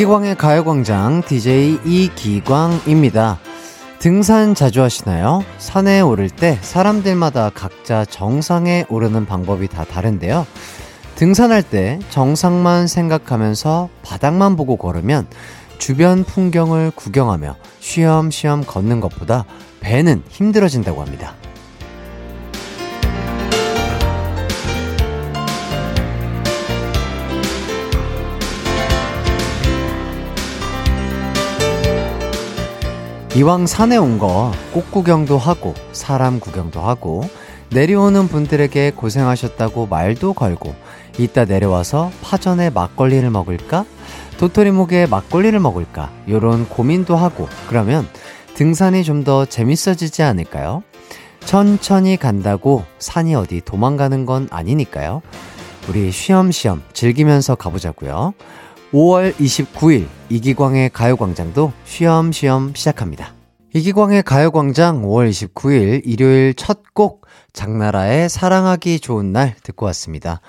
이기광의 가요광장 DJ 이기광입니다. 등산 자주 하시나요? 산에 오를 때 사람들마다 각자 정상에 오르는 방법이 다 다른데요. 등산할 때 정상만 생각하면서 바닥만 보고 걸으면 주변 풍경을 구경하며 쉬엄쉬엄 걷는 것보다 배는 힘들어진다고 합니다. 이왕 산에 온 거 꽃 구경도 하고 사람 구경도 하고 내려오는 분들에게 고생하셨다고 말도 걸고 이따 내려와서 파전에 막걸리를 먹을까? 도토리묵에 막걸리를 먹을까? 요런 고민도 하고 그러면 등산이 좀 더 재밌어지지 않을까요? 천천히 간다고 산이 어디 도망가는 건 아니니까요. 우리 쉬엄쉬엄 즐기면서 가보자고요. 5월 29일 이기광의 가요광장도 쉬엄쉬엄 시작합니다. 이기광의 가요광장 5월 29일 일요일 첫 곡 장나라의 사랑하기 좋은 날 듣고 왔습니다.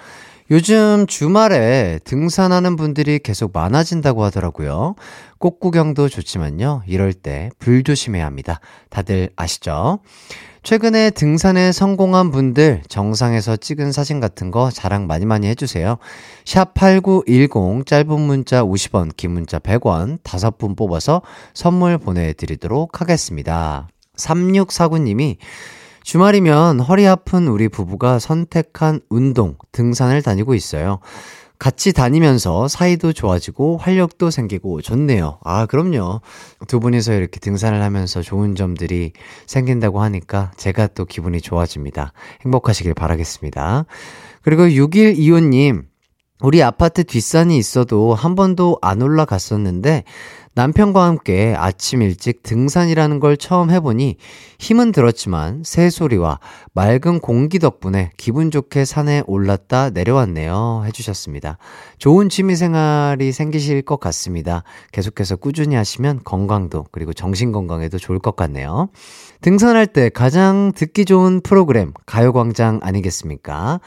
요즘 주말에 등산하는 분들이 계속 많아진다고 하더라고요. 꽃 구경도 좋지만요. 이럴 때 불 조심해야 합니다. 다들 아시죠? 최근에 등산에 성공한 분들 정상에서 찍은 사진 같은 거 자랑 많이 많이 해주세요. 샵 8910 짧은 문자 50원, 긴 문자 100원 다섯 분 뽑아서 선물 보내드리도록 하겠습니다. 3649님이 주말이면 허리 아픈 우리 부부가 선택한 운동, 등산을 다니고 있어요. 같이 다니면서 사이도 좋아지고 활력도 생기고 좋네요. 아, 그럼요. 두 분이서 이렇게 등산을 하면서 좋은 점들이 생긴다고 하니까 제가 또 기분이 좋아집니다. 행복하시길 바라겠습니다. 그리고 6125님, 우리 아파트 뒷산이 있어도 한 번도 안 올라갔었는데 남편과 함께 아침 일찍 등산이라는 걸 처음 해보니 힘은 들었지만 새소리와 맑은 공기 덕분에 기분 좋게 산에 올랐다 내려왔네요. 해주셨습니다. 좋은 취미 생활이 생기실 것 같습니다. 계속해서 꾸준히 하시면 건강도 그리고 정신건강에도 좋을 것 같네요. 등산할 때 가장 듣기 좋은 프로그램 가요광장 아니겠습니까?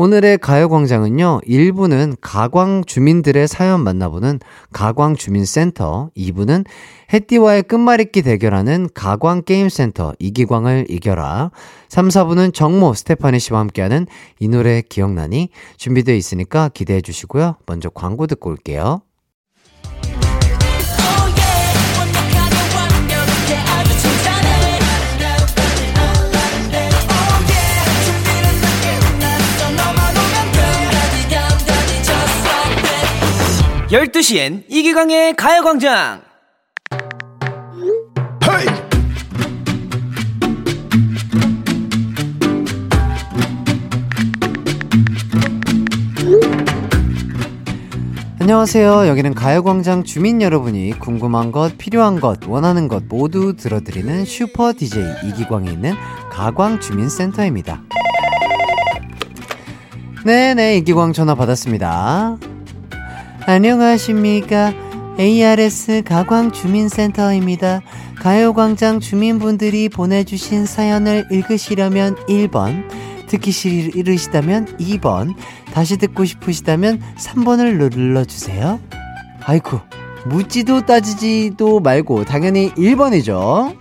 오늘의 가요광장은요, 1부는 가광 주민들의 사연 만나보는 가광주민센터, 2부는 해띠와의 끝말잇기 대결하는 가광게임센터 이기광을 이겨라, 3, 4부는 정모 스테파니 씨와 함께하는 이 노래 기억나니? 준비되어 있으니까 기대해 주시고요. 먼저 광고 듣고 올게요. 12시엔 이기광의 가요광장! 안녕하세요. 여기는 가요광장 주민 여러분이 궁금한 것, 필요한 것, 원하는 것 모두 들어드리는 슈퍼 DJ 이기광이 있는 가광 주민센터입니다. 네네, 이기광 전화 받았습니다. 안녕하십니까. ARS 가광 주민센터입니다. 가요광장 주민분들이 보내주신 사연을 읽으시려면 1번, 듣기 싫으시다면 2번, 다시 듣고 싶으시다면 3번을 눌러주세요. 아이쿠, 묻지도 따지지도 말고 당연히 1번이죠.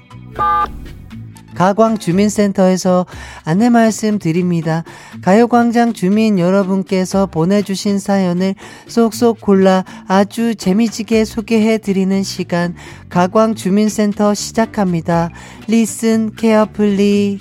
가광 주민센터에서 안내 말씀 드립니다. 가요광장 주민 여러분께서 보내주신 사연을 쏙쏙 골라 아주 재미지게 소개해 드리는 시간 가광 주민센터 시작합니다. Listen carefully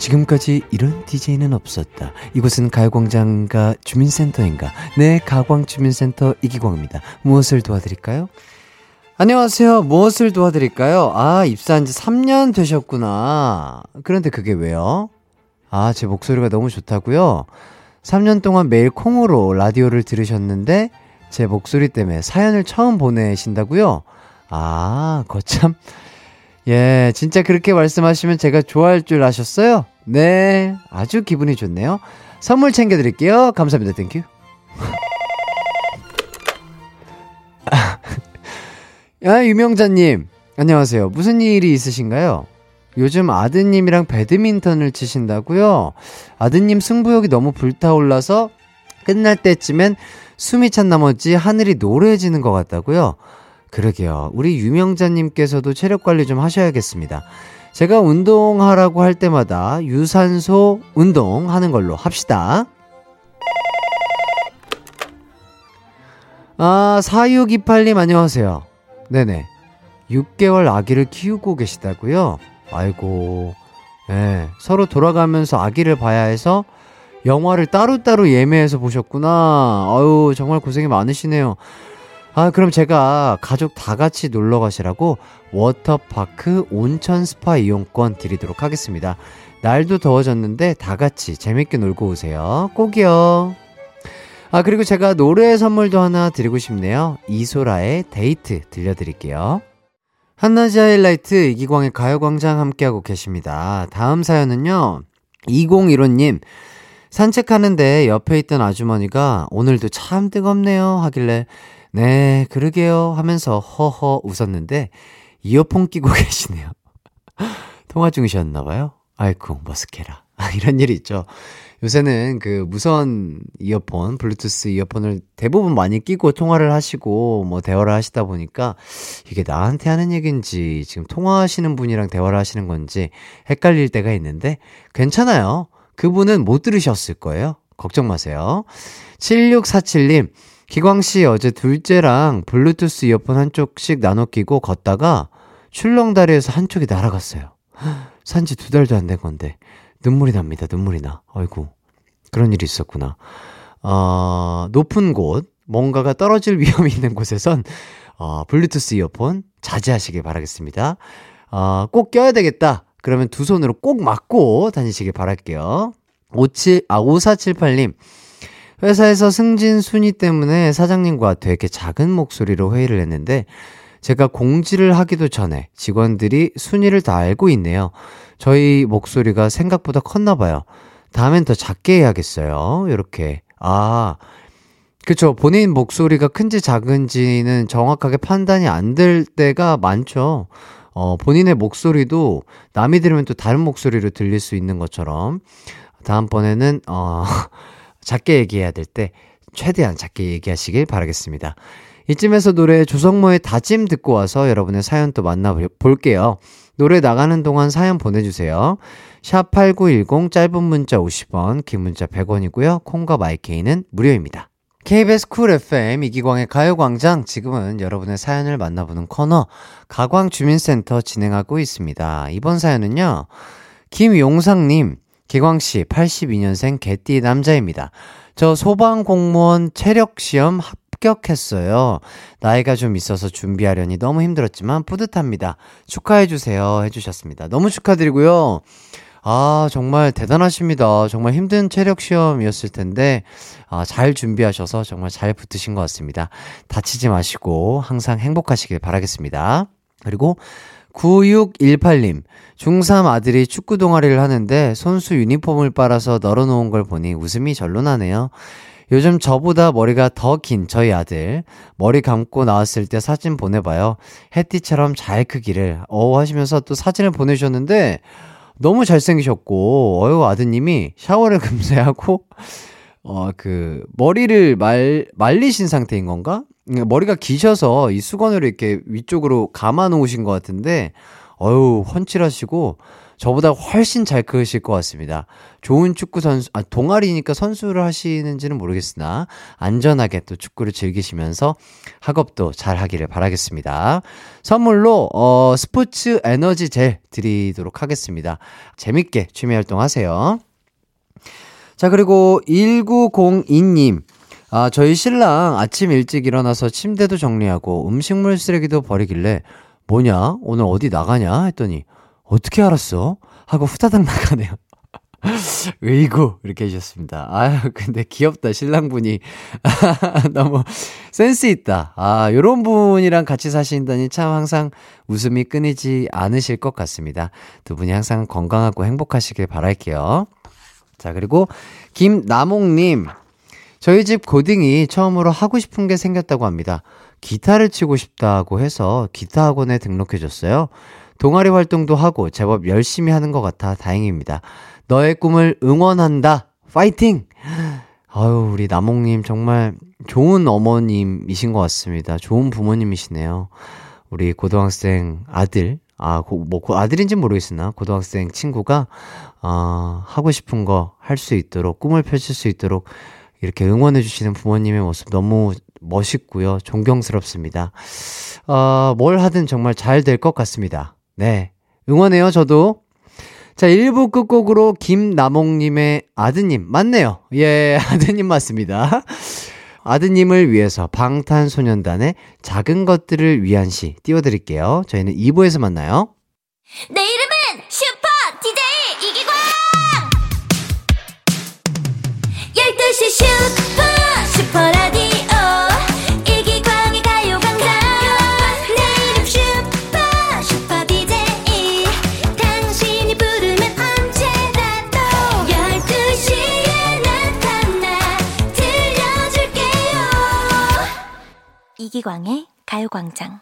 지금까지 이런 DJ는 없었다. 이곳은 가요광장과 주민센터인가? 네, 가광주민센터 이기광입니다. 무엇을 도와드릴까요? 안녕하세요. 무엇을 도와드릴까요? 아, 입사한 지 3년 되셨구나. 그런데 그게 왜요? 아, 제 목소리가 너무 좋다고요? 3년 동안 매일 콩으로 라디오를 들으셨는데 제 목소리 때문에 사연을 처음 보내신다고요? 아, 거참. 예, 진짜 그렇게 말씀하시면 제가 좋아할 줄 아셨어요? 네, 아주 기분이 좋네요. 선물 챙겨드릴게요. 감사합니다. Thank you. 야, 유명자님. 안녕하세요. 무슨 일이 있으신가요? 요즘 아드님이랑 배드민턴을 치신다고요? 아드님 승부욕이 너무 불타올라서 끝날 때쯤엔 숨이 찬 나머지 하늘이 노래해지는 것 같다고요? 그러게요. 우리 유명자님께서도 체력 관리 좀 하셔야겠습니다. 제가 운동하라고 할 때마다 유산소 운동하는 걸로 합시다. 아, 4628님 안녕하세요. 네네. 6개월 아기를 키우고 계시다고요? 아이고. 예, 네, 서로 돌아가면서 아기를 봐야 해서 영화를 따로따로 예매해서 보셨구나. 아유, 정말 고생이 많으시네요. 아, 그럼 제가 가족 다 같이 놀러 가시라고 워터파크 온천 스파 이용권 드리도록 하겠습니다. 날도 더워졌는데 다 같이 재밌게 놀고 오세요. 꼭이요. 아, 그리고 제가 노래 선물도 하나 드리고 싶네요. 이소라의 데이트 들려드릴게요. 한낮의 하이라이트 이기광의 가요광장 함께하고 계십니다. 다음 사연은요. 2015님. 산책하는데 옆에 있던 아주머니가 오늘도 참 뜨겁네요 하길래 네, 그러게요 하면서 허허 웃었는데 이어폰 끼고 계시네요. 통화 중이셨나봐요. 아이쿠, 머스케라. 아, 이런 일이 있죠. 요새는 그 무선 이어폰, 블루투스 이어폰을 대부분 많이 끼고 통화를 하시고 뭐 대화를 하시다 보니까 이게 나한테 하는 얘기인지 지금 통화하시는 분이랑 대화를 하시는 건지 헷갈릴 때가 있는데 괜찮아요. 그분은 못 들으셨을 거예요. 걱정 마세요. 7647님, 기광 씨 어제 둘째랑 블루투스 이어폰 한쪽씩 나눠 끼고 걷다가 출렁다리에서 한쪽이 날아갔어요. 산지 두 달도 안 된 건데 눈물이 납니다. 눈물이 나. 아이고 그런 일이 있었구나. 어, 높은 곳 뭔가가 떨어질 위험이 있는 곳에선 어, 블루투스 이어폰 자제하시길 바라겠습니다. 어, 꼭 껴야 되겠다. 그러면 두 손으로 꼭 막고 다니시길 바랄게요. 57, 아, 5478님. 회사에서 승진 순위 때문에 사장님과 되게 작은 목소리로 회의를 했는데 제가 공지를 하기도 전에 직원들이 순위를 다 알고 있네요. 저희 목소리가 생각보다 컸나 봐요. 다음엔 더 작게 해야겠어요. 이렇게. 아, 그쵸. 본인 목소리가 큰지 작은지는 정확하게 판단이 안 될 때가 많죠. 어, 본인의 목소리도 남이 들으면 또 다른 목소리로 들릴 수 있는 것처럼 다음번에는, 어, 작게 얘기해야 될 때 최대한 작게 얘기하시길 바라겠습니다. 이쯤에서 노래 조성모의 다짐 듣고 와서 여러분의 사연 또 만나볼게요. 노래 나가는 동안 사연 보내주세요. 샵8910 짧은 문자 50원, 긴 문자 100원이고요. 콩과 마이케이는 무료입니다. KBS 쿨 FM 이기광의 가요광장 지금은 여러분의 사연을 만나보는 코너 가광주민센터 진행하고 있습니다. 이번 사연은요. 김용상님 기광씨, 82년생 개띠 남자입니다. 저 소방 공무원 체력 시험 합격했어요. 나이가 좀 있어서 준비하려니 너무 힘들었지만 뿌듯합니다. 축하해주세요. 해주셨습니다. 너무 축하드리고요. 아, 정말 대단하십니다. 정말 힘든 체력 시험이었을 텐데, 아, 잘 준비하셔서 정말 잘 붙으신 것 같습니다. 다치지 마시고 항상 행복하시길 바라겠습니다. 그리고 9618님, 중3 아들이 축구 동아리를 하는데 손수 유니폼을 빨아서 널어놓은 걸 보니 웃음이 절로 나네요. 요즘 저보다 머리가 더 긴 저희 아들, 머리 감고 나왔을 때 사진 보내봐요. 해띠처럼 잘 크기를, 어 하시면서 또 사진을 보내주셨는데, 너무 잘생기셨고, 어유 아드님이 샤워를 금세 하고, 어, 그, 머리를 말, 말리신 상태인 건가? 음, 머리가 기셔서 이 수건으로 이렇게 위쪽으로 감아 놓으신 것 같은데, 어유 훤칠하시고, 저보다 훨씬 잘 크실 것 같습니다. 좋은 축구 선수, 아, 동아리니까 선수를 하시는지는 모르겠으나, 안전하게 또 축구를 즐기시면서 학업도 잘 하기를 바라겠습니다. 선물로, 어, 스포츠 에너지 젤 드리도록 하겠습니다. 재밌게 취미 활동 하세요. 자, 그리고 1902님. 아, 저희 신랑 아침 일찍 일어나서 침대도 정리하고 음식물 쓰레기도 버리길래 뭐냐? 오늘 어디 나가냐? 했더니 어떻게 알았어? 하고 후다닥 나가네요. 으이구 이렇게 해주셨습니다. 아유 근데 귀엽다 신랑분이 너무 센스 있다. 아 요런 분이랑 같이 사신다니 참 항상 웃음이 끊이지 않으실 것 같습니다. 두 분이 항상 건강하고 행복하시길 바랄게요. 자 그리고 김나몽님 저희 집 고딩이 처음으로 하고 싶은 게 생겼다고 합니다. 기타를 치고 싶다고 해서 기타 학원에 등록해줬어요. 동아리 활동도 하고 제법 열심히 하는 것 같아 다행입니다. 너의 꿈을 응원한다. 파이팅! 아유, 우리 나몽님 정말 좋은 어머님이신 것 같습니다. 좋은 부모님이시네요. 우리 고등학생 아들, 아, 고, 뭐, 아들인지 모르겠으나, 고등학생 친구가, 어, 하고 싶은 거 할 수 있도록, 꿈을 펼칠 수 있도록, 이렇게 응원해주시는 부모님의 모습 너무 멋있고요. 존경스럽습니다. 어, 뭘 하든 정말 잘 될 것 같습니다. 네. 응원해요, 저도. 자, 1부 끝곡으로 김나몽님의 아드님, 맞네요. 예, 아드님 맞습니다. 아드님을 위해서 방탄소년단의 작은 것들을 위한 시 띄워드릴게요. 저희는 2부에서 만나요. 내이 이기광의 가요광장.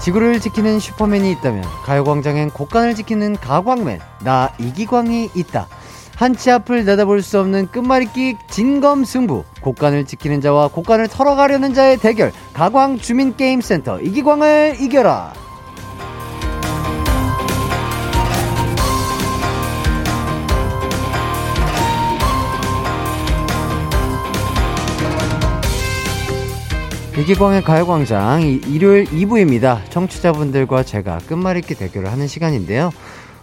지구를 지키는 슈퍼맨이 있다면 가요광장엔 곡간을 지키는 가광맨 나 이기광이 있다 한치 앞을 내다볼 수 없는 끝말잇기 진검승부 곡간을 지키는 자와 곡간을 털어가려는 자의 대결 가광 주민게임센터 이기광을 이겨라 이기광의 가요광장 이- 일요일 2부입니다. 청취자분들과 제가 끝말잇기 대결을 하는 시간인데요.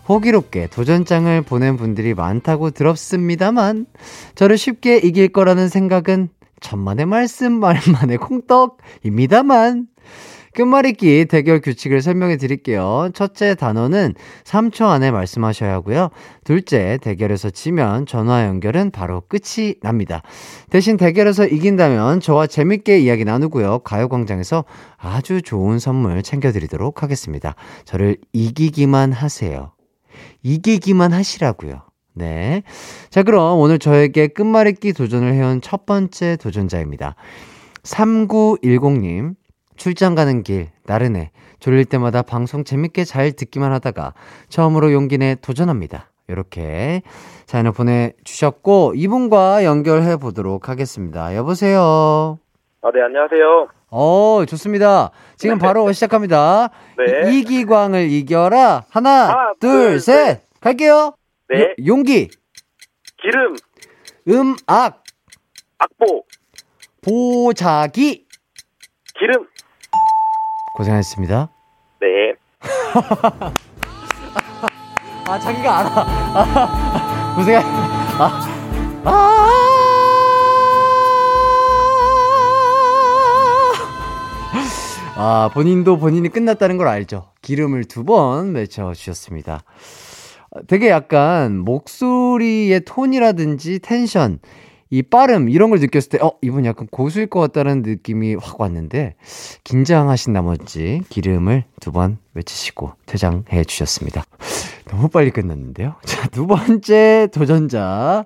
호기롭게 도전장을 보낸 분들이 많다고 들었습니다만 저를 쉽게 이길 거라는 생각은 천만의 말씀 말만의 콩떡입니다만 끝말잇기 대결 규칙을 설명해 드릴게요. 첫째 단어는 3초 안에 말씀하셔야 하고요. 둘째, 대결에서 지면 전화 연결은 바로 끝이 납니다. 대신 대결에서 이긴다면 저와 재밌게 이야기 나누고요. 가요광장에서 아주 좋은 선물 챙겨드리도록 하겠습니다. 저를 이기기만 하세요. 이기기만 하시라고요. 네. 자, 그럼 오늘 저에게 끝말잇기 도전을 해온 첫 번째 도전자입니다. 3910님. 출장 가는 길, 나른해. 졸릴 때마다 방송 재밌게 잘 듣기만 하다가 처음으로 용기 내 도전합니다. 이렇게 사연을 보내주셨고, 이분과 연결해 보도록 하겠습니다. 여보세요? 아, 네, 안녕하세요. 어, 좋습니다. 지금 바로 시작합니다. 네. 이, 이기광을 이겨라. 하나, 하나, 둘, 둘, 셋. 갈게요. 네. 요- 용기, 기름, 음악, 악보, 보자기. 기름. 고생하셨습니다. 네. 아, 자기가 알아. 아, 고생하, 아, 아. 아, 본인도 본인이 끝났다는 걸 알죠. 기름을 두번 외쳐주셨습니다. 되게 약간 목소리의 톤이라든지 텐션, 이 빠름, 이런 걸 느꼈을 때, 어, 이분 약간 고수일 것 같다는 느낌이 확 왔는데, 긴장하신 나머지 기름을 두 번 외치시고 퇴장해 주셨습니다. 너무 빨리 끝났는데요? 자, 두 번째 도전자.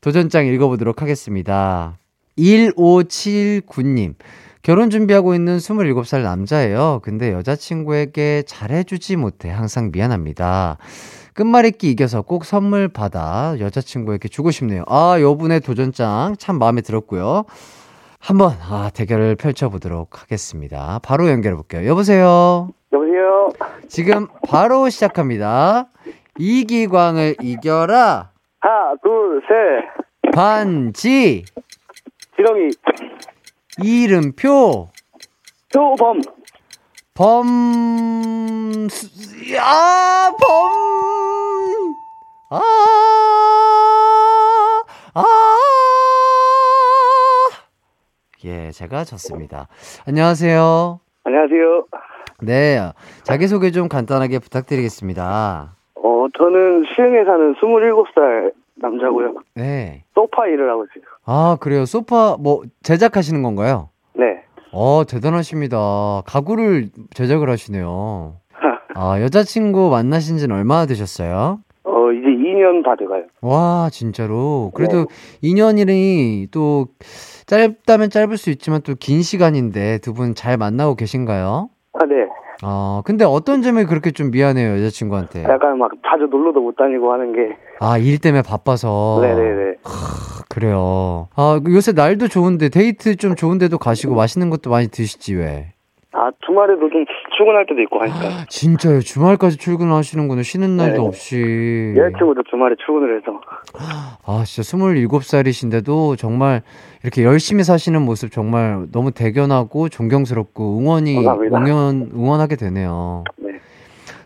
도전장 읽어보도록 하겠습니다. 1579님. 결혼 준비하고 있는 27살 남자예요. 근데 여자친구에게 잘해주지 못해 항상 미안합니다. 끝말잇기 이겨서 꼭 선물 받아 여자친구에게 주고 싶네요. 아, 요분의 도전장 참 마음에 들었고요. 한번, 아, 대결을 펼쳐보도록 하겠습니다. 바로 연결해 볼게요. 여보세요? 여보세요? 지금 바로 시작합니다. 이기광을 이겨라. 하나, 둘, 셋. 반지. 지렁이, 이름표. 표범, 범, 수- 아, 범. 아, 아. 예, 제가 졌습니다. 안녕하세요. 안녕하세요. 네, 자기소개 좀 간단하게 부탁드리겠습니다. 어, 저는 시흥에 사는 27살 남자고요. 네. 소파 일을 하고 있어요. 아, 그래요. 소파 뭐 제작하시는 건가요? 네. 어, 대단하십니다. 가구를 제작을 하시네요. 아, 여자친구 만나신 지는 얼마나 되셨어요? 어, 이제 2년 다 돼가요. 와, 진짜로. 그래도 2년이니 또 짧다면 짧을 수 있지만 또 긴 시간인데 두 분 잘 만나고 계신가요? 아, 네. 어, 근데 어떤 점이 그렇게 좀 미안해요, 여자친구한테? 약간 막 자주 놀러도 못 다니고 하는 게. 아, 일 때문에 바빠서. 네네네. 그래요. 아, 요새 날도 좋은데 데이트 좀 좋은데도 가시고 맛있는 것도 많이 드시지 왜? 아, 주말에도 좀 출근할 때도 있고 하니까. 진짜요. 주말까지 출근하시는구나. 쉬는 날도 네. 없이. 여자친구도 주말에 출근을 해서. 아, 진짜 27살이신데도 정말 이렇게 열심히 사시는 모습 정말 너무 대견하고 존경스럽고 응원이, 감사합니다. 응원, 응원하게 되네요. 네.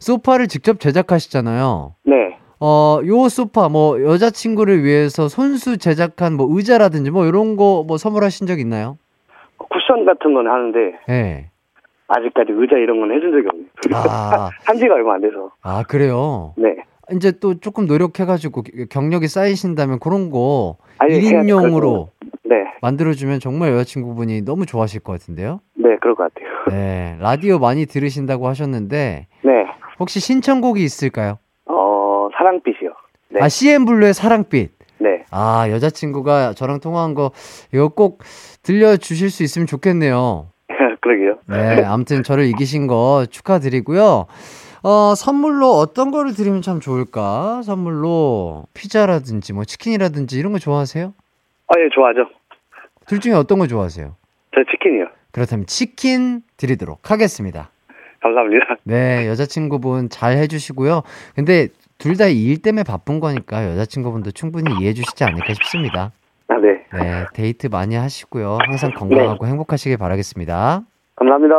소파를 직접 제작하시잖아요. 네. 어, 요 소파, 뭐, 여자친구를 위해서 손수 제작한 뭐 의자라든지 뭐 이런 거 뭐 선물하신 적 있나요? 쿠션 같은 건 하는데, 예. 아직까지 의자 이런 건 해준 적이 없네요. 아, 한 지가 얼마 안 돼서. 아, 그래요? 네. 이제 또 조금 노력해가지고 경력이 쌓이신다면 그런 거 아니, 해야 될것 1인용으로 네. 만들어주면 정말 여자친구분이 너무 좋아하실 것 같은데요? 네, 그럴 것 같아요. 네. 라디오 많이 들으신다고 하셨는데, 네. 혹시 신청곡이 있을까요? 어, 사랑빛이요. 네. 아, CN블루의 사랑빛. 네. 아, 여자친구가 저랑 통화한 거, 이거 꼭 들려주실 수 있으면 좋겠네요. 그러게요. 네. 아무튼 저를 이기신 거 축하드리고요. 어, 선물로 어떤 거를 드리면 참 좋을까? 선물로 피자라든지 뭐 치킨이라든지 이런 거 좋아하세요? 아, 예, 좋아하죠. 둘 중에 어떤 거 좋아하세요? 저 치킨이요. 그렇다면 치킨 드리도록 하겠습니다. 감사합니다. 네, 여자친구분 잘 해주시고요. 근데 둘 다 일 때문에 바쁜 거니까 여자친구분도 충분히 이해해 주시지 않을까 싶습니다. 아, 네. 네, 데이트 많이 하시고요. 항상 건강하고 행복하시길 바라겠습니다. 감사합니다.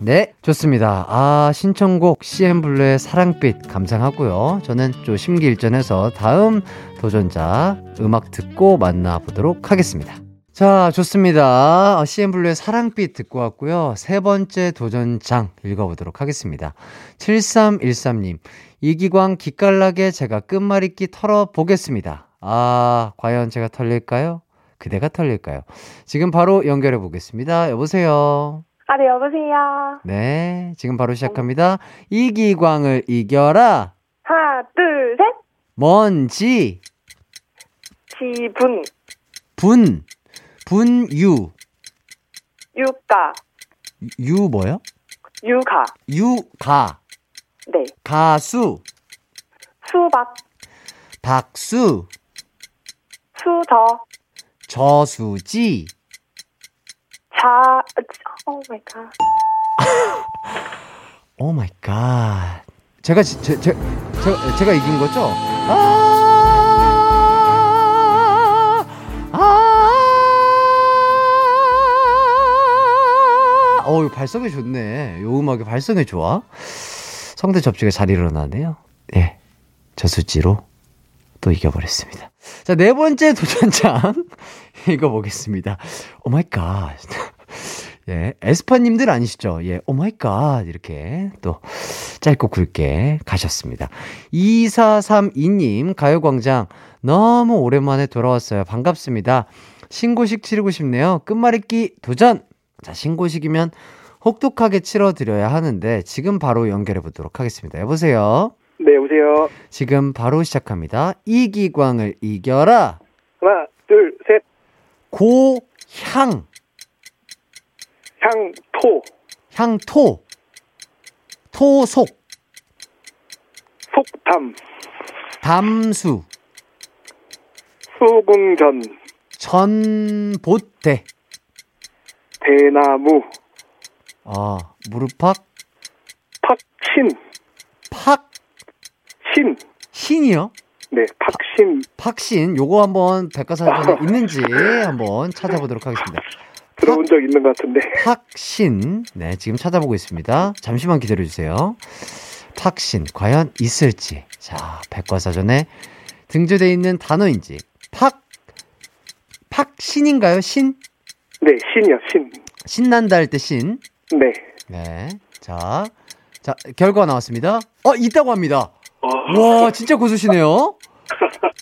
네, 좋습니다. 아, 신청곡 CN블루의 사랑빛 감상하고요. 저는 좀 심기일전해서 다음 도전자 음악 듣고 만나보도록 하겠습니다. 자, 좋습니다. 어, CN블루의 사랑빛 듣고 왔고요. 세 번째 도전장 읽어보도록 하겠습니다. 7313님, 이기광 기깔나게 제가 끝말잇기 털어보겠습니다. 아, 과연 제가 털릴까요? 그대가 털릴까요? 지금 바로 연결해 보겠습니다. 여보세요. 아, 네, 여보세요. 네, 지금 바로 시작합니다. 이기광을 이겨라. 하나, 둘, 셋. 먼지, 지분, 분, 분유, 유가, 유 뭐요? 유가. 유가, 네. 가수, 수박, 박수, 수저, 저수지, 자, oh my God. Oh my God. 제가 지- 제, 제, 제가, 제가 이긴 거죠? 아! 아! 어, 이 발성이 좋네. 요 음악의 발성이 좋아. 성대 접촉이 잘 일어나네요. 예. 저수지로 또 이겨버렸습니다. 자, 네 번째 도전장 읽어보겠습니다. oh my God. 예, 에스파님들 아니시죠? 예, oh my God. 이렇게 또 짧고 굵게 가셨습니다. 2432님, 가요광장 너무 오랜만에 돌아왔어요. 반갑습니다. 신고식 치르고 싶네요. 끝말잇기 도전! 자, 신고식이면 혹독하게 치러드려야 하는데 지금 바로 연결해 보도록 하겠습니다. 여보세요? 네, 여보세요. 지금 바로 시작합니다. 이기광을 이겨라! 하나, 둘, 셋. 고향! 향토, 향토! 토속! 속담, 담수! 수궁전, 전봇대! 대나무, 아, 무릎팍? 팍신, 팍! 신. 신이요? 네, 팍신. 팍신, 요거 한번 백과사전에 있는지 한번 찾아보도록 하겠습니다. 들어본 적 있는 것 같은데. 팍신, 네, 지금 찾아보고 있습니다. 잠시만 기다려 주세요. 팍신, 과연 있을지. 자, 백과사전에 등재되어 있는 단어인지. 팍, 팍신인가요? 신? 네, 신이요, 신. 신난다 할 때 신. 네. 네. 자, 자, 결과가 나왔습니다. 어, 있다고 합니다. 어, 와, 진짜 고수시네요.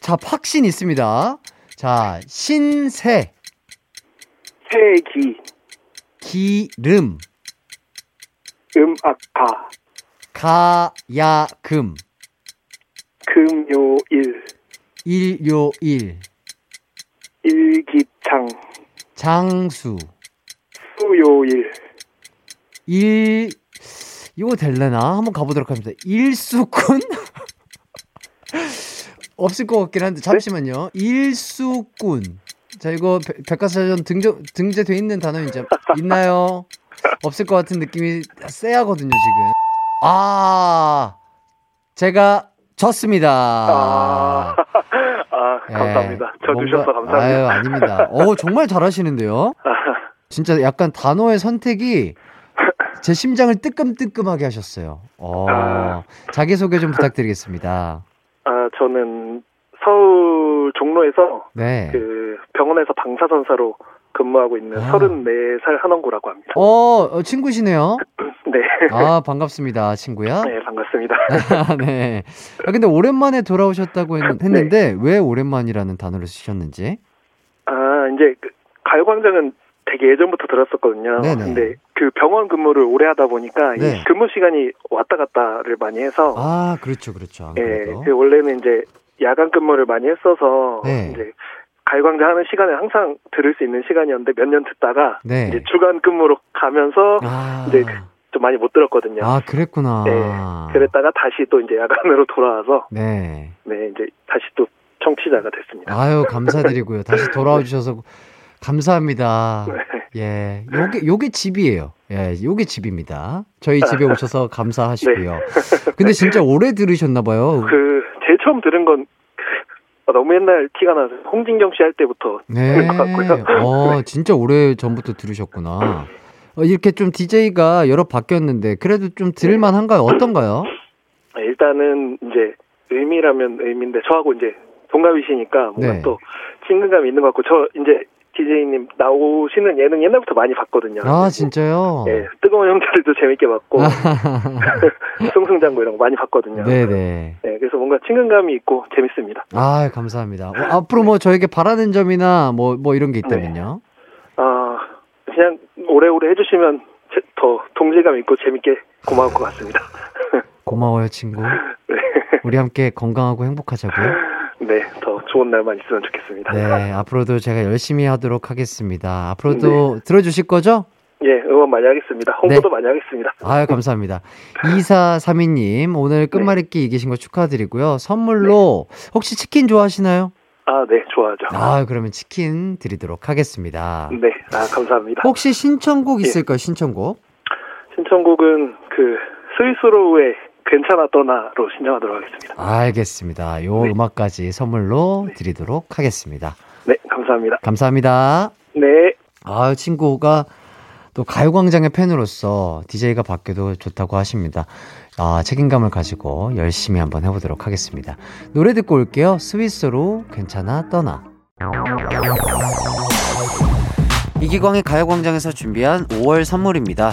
자, 팍신 있습니다. 자, 신세, 세기, 기름, 음악가, 가야금. 금요일. 일요일. 일기창. 장수. 수요일. 일, 이거 될래나? 한번 가보도록 합니다. 일수꾼? 없을 것 같긴 한데, 잠시만요. 일수꾼. 자, 이거 백- 백과사전 등재, 등재돼 있는 단어 이제 있나요? 없을 것 같은 느낌이 쎄하거든요, 지금. 아, 제가 졌습니다. 아, 아 예, 감사합니다. 저 뭔가- 주셔서 감사합니다. 아유, 아닙니다. 어, 정말 잘하시는데요? 진짜 약간 단어의 선택이 제 심장을 뜨끔뜨끔하게 하셨어요. 어, 아. 자기소개 좀 부탁드리겠습니다. 아, 저는 서울 종로에서 네. 그 병원에서 방사선사로 근무하고 있는 아. 34살 한원구라고 합니다. 어, 어, 친구시네요? 네. 아, 반갑습니다, 친구야. 네, 반갑습니다. 네. 아, 근데 오랜만에 돌아오셨다고 네. 했, 는데 왜 오랜만이라는 단어를 쓰셨는지? 아, 이제 그 가요광장은 되게 예전부터 들었었거든요. 네네. 근데 그 병원 근무를 오래 하다 보니까 네. 이 근무 시간이 왔다 갔다를 많이 해서 아, 그렇죠, 그렇죠. 안 예. 그 원래는 이제 야간 근무를 많이 했어서 네. 이제 가요광장 하는 시간에 항상 들을 수 있는 시간이었는데 몇 년 듣다가 네. 이제 주간 근무로 가면서 아, 이제 좀 많이 못 들었거든요. 아, 그랬구나. 네, 그랬다가 다시 또 이제 야간으로 돌아와서 네. 네 이제 다시 또 청취자가 됐습니다. 아유, 감사드리고요. 다시 돌아와 주셔서 감사합니다. 네. 예. 요게, 요게 집이에요. 예, 요게 집입니다. 저희 집에 오셔서 감사하시고요. 근데 진짜 오래 들으셨나 봐요. 그 제일 처음 들은 건 어, 너무 옛날 티가 나서 홍진경 씨 할 때부터 네. 들은 것 같고요. 어, 진짜 오래 전부터 들으셨구나. 어, 이렇게 좀 DJ가 여러 바뀌었는데, 그래도 좀 들을만한가요? 어떤가요? 네, 일단은 이제 의미라면 의미인데 저하고 이제 동갑이시니까 뭔가 네. 또 친근감이 있는 것 같고 저 이제 DJ님 나오시는 예능 옛날부터 많이 봤거든요. 아, 진짜요? 예, 뜨거운 형제들도 재밌게 봤고 승승장구 이런 거 많이 봤거든요. 네네. 네, 그래서 뭔가 친근감이 있고 재밌습니다. 아, 감사합니다. 어, 앞으로 뭐 저에게 바라는 점이나 뭐, 뭐 이런 게 있다면요? 아 그냥 오래오래 해주시면 제- 더 동질감 있고 재밌게 고마울 것 같습니다. 고마워요, 친구. 네, 우리 함께 건강하고 행복하자고요. 네, 더 좋은 날만 있으면 좋겠습니다. 네, 앞으로도 제가 열심히 하도록 하겠습니다. 앞으로도 들어주실 거죠? 예, 응원 많이 하겠습니다. 홍보도 많이 하겠습니다. 아유, 감사합니다. 2432님, 오늘 끝말잇기 이기신 거 축하드리고요. 선물로, 혹시 치킨 좋아하시나요? 아, 네, 좋아하죠. 아, 그러면 치킨 드리도록 하겠습니다. 네, 아, 감사합니다. 혹시 신청곡 있을까요, 신청곡? 신청곡은 그 스위스로우의 괜찮아 떠나로 신청하도록 하겠습니다. 알겠습니다. 요 네. 음악까지 선물로 드리도록 하겠습니다. 네, 감사합니다. 감사합니다. 네, 아, 친구가 또 가요광장의 팬으로서 DJ가 바뀌어도 좋다고 하십니다. 아, 책임감을 가지고 열심히 한번 해보도록 하겠습니다. 노래 듣고 올게요. 스위스로 괜찮아 떠나. 이기광의 가요광장에서 준비한 5월 선물입니다.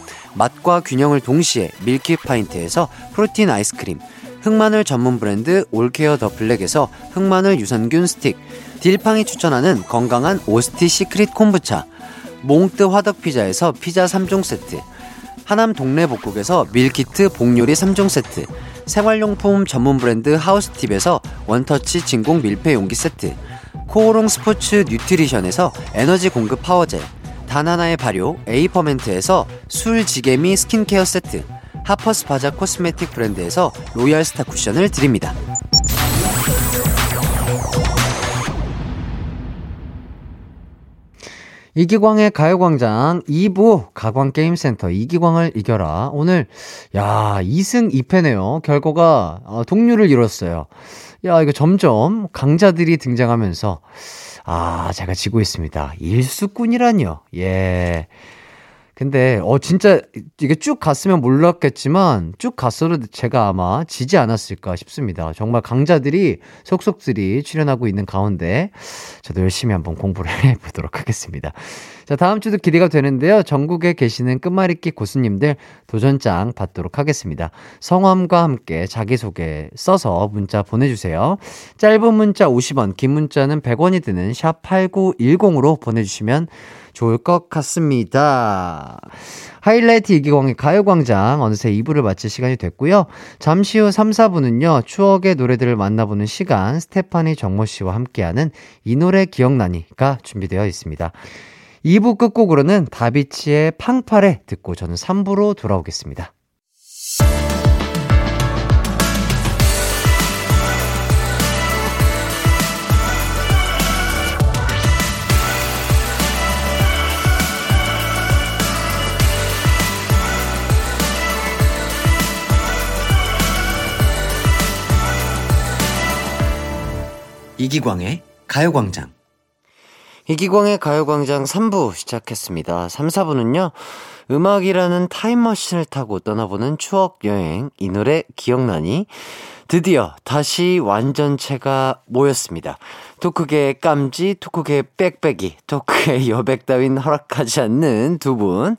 맛과 균형을 동시에 밀키파인트에서 프로틴 아이스크림, 흑마늘 전문 브랜드 올케어 더 블랙에서 흑마늘 유산균 스틱, 딜팡이 추천하는 건강한 오스티 시크릿 콤부차, 몽뜨 화덕 피자에서 피자 3종 세트, 하남 동네 복국에서 밀키트 복요리 3종 세트, 생활용품 전문 브랜드 하우스팁에서 원터치 진공 밀폐 용기 세트, 코오롱 스포츠 뉴트리션에서 에너지 공급 power gel, 단 하나의 발효 에이퍼멘트에서 술지개미 skin care 세트 하퍼스 바자 cosmetic 브랜드에서 로얄 스타 쿠션을 드립니다. 이기광의 가요광장 2부 가광게임센터 이기광을 이겨라. 오늘, 야, 2승 2패네요. 결과가 어, 동률을 이뤘어요. 야, 이거 점점 강자들이 등장하면서, 아, 제가 지고 있습니다. 일수꾼이라뇨. 예. 근데 어 진짜 이게 쭉 갔으면 몰랐겠지만 쭉 갔어도 제가 아마 지지 않았을까 싶습니다. 정말 강자들이 속속들이 출연하고 있는 가운데 저도 열심히 한번 공부를 해 보도록 하겠습니다. 자, 다음 주도 기대가 되는데요. 전국에 계시는 끝말잇기 고수님들 도전장 받도록 하겠습니다. 성함과 함께 자기소개 써서 문자 보내주세요. 짧은 문자 50원, 긴 문자는 100원이 드는 샵 8910으로 보내주시면 좋을 것 같습니다. 하이라이트 이기광의 가요광장 어느새 2부를 마칠 시간이 됐고요. 잠시 후 3, 4부는요. 추억의 노래들을 만나보는 시간 스테파니 정모 씨와 함께하는 이 노래 기억나니가 준비되어 있습니다. 2부 끝곡으로는 다비치의 팡파레 듣고 저는 3부로 돌아오겠습니다. 이기광의 가요광장. 이기광의 가요광장 3부 시작했습니다. 3, 4부는요, 음악이라는 타임머신을 타고 떠나보는 추억여행, 이 노래 기억나니? 드디어 다시 완전체가 모였습니다. 토크계의 깜지, 토크계의 빽빽이, 토크의 여백 따윈 허락하지 않는 두 분.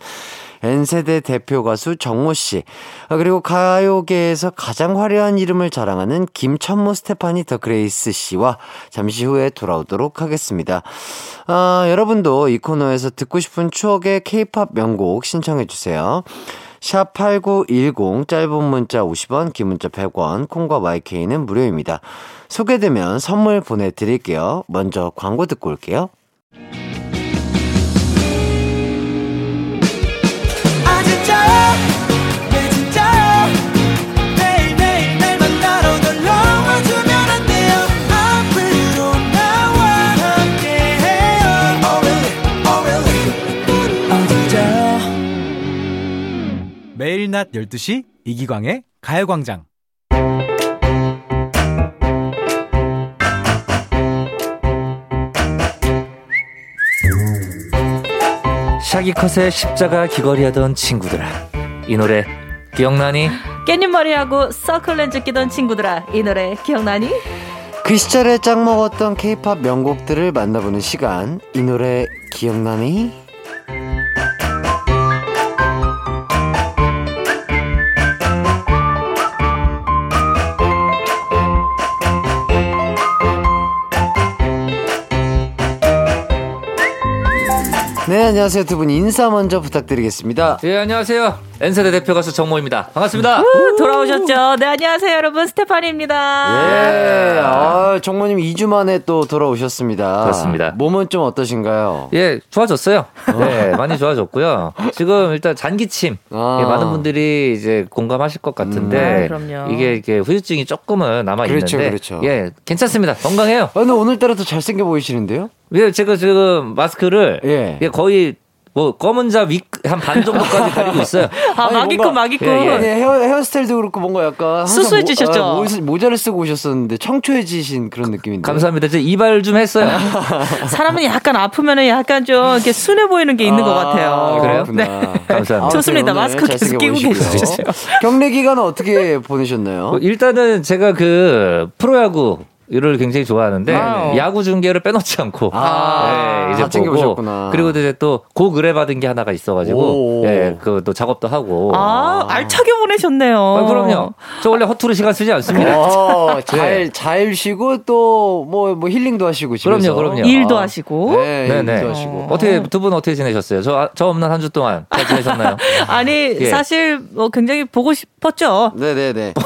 N세대 대표 가수 정모 씨, 아, 그리고 가요계에서 가장 화려한 이름을 자랑하는 김천무 스테파니 더 그레이스 씨와 잠시 후에 돌아오도록 하겠습니다. 아, 여러분도 이 코너에서 듣고 싶은 추억의 케이팝 명곡 신청해 주세요. 샵8910 짧은 문자 50원, 긴 문자 100원, 콩과 YK는 무료입니다. 소개되면 선물 보내드릴게요. 먼저 광고 듣고 올게요. 낮 12시 이기광의 가요광장. 샤기컷의 십자가 귀걸이 하던 친구들아 이 노래 기억나니? 깻잎머리하고 서클렌즈 끼던 친구들아 이 노래 기억나니? 그 시절에 짝 먹었던 케이팝 명곡들을 만나보는 시간. 이 노래 기억나니? 네, 안녕하세요. 두 분 인사 먼저 부탁드리겠습니다. 예 안녕하세요 N세대 대표 가수 정모입니다 반갑습니다 우, 돌아오셨죠? 네 안녕하세요 여러분 스테파니입니다. 예, 아, 정모님 2주 만에 또 돌아오셨습니다. 그렇습니다. 몸은 좀 어떠신가요? 예 좋아졌어요 네 많이 좋아졌고요 지금 일단 잔기침 아. 예, 많은 분들이 이제 공감하실 것 같은데 음. 아, 그럼요. 이게 이게 후유증이 조금은 남아 그렇죠, 있는데 그렇죠. 예 괜찮습니다 건강해요 아, 근데 오늘따라 더 잘생겨 보이시는데요? 예 제가 지금 마스크를 예. 예, 거의 뭐 검은 자위한 반 정도까지 가리고 있어요 아 아니, 마기꾼 뭔가- 마기꾼. 예, 예. 아니, 헤어, 헤어스타일도 그렇고 뭔가 약간 수수해지셨죠? 모, 아, 모- 모자를 쓰고 오셨었는데 청초해지신 그런 느낌인데. 감사합니다 제 이발 좀 했어요 사람은 약간 아프면은 약간 좀 이렇게 순해 보이는 게 있는 것 같아요. 그래요? 그렇구나. 감사합니다. 좋습니다. 마스크 계속 끼고. 계셔주세요. 경례 기간은 어떻게 보내셨나요? 어, 일단은 제가 그 프로야구 를 굉장히 좋아하는데 wow. 야구 중계를 빼놓지 않고 아, 네, 이제 다 챙겨보셨구나. 그리고 이제 또곡 의뢰 받은 게 하나가 있어가지고 오. 예, 그또 작업도 하고 아, 알차게 보내셨네요. 아, 그럼요 저 원래 허투루 시간 쓰지 않습니다 어, 잘, 잘 쉬고 또 뭐, 뭐 힐링도 하시고 집에서. 그럼요, 그럼요. 일도 아, 하시고. 네, 네 네. 일도 하시고. 어떻게 두 분 어떻게 지내셨어요? 저, 아, 저 없는 한 주 동안 잘 지내셨나요? 아니 예. 사실 뭐 굉장히 보고 싶었죠. 네 네 네.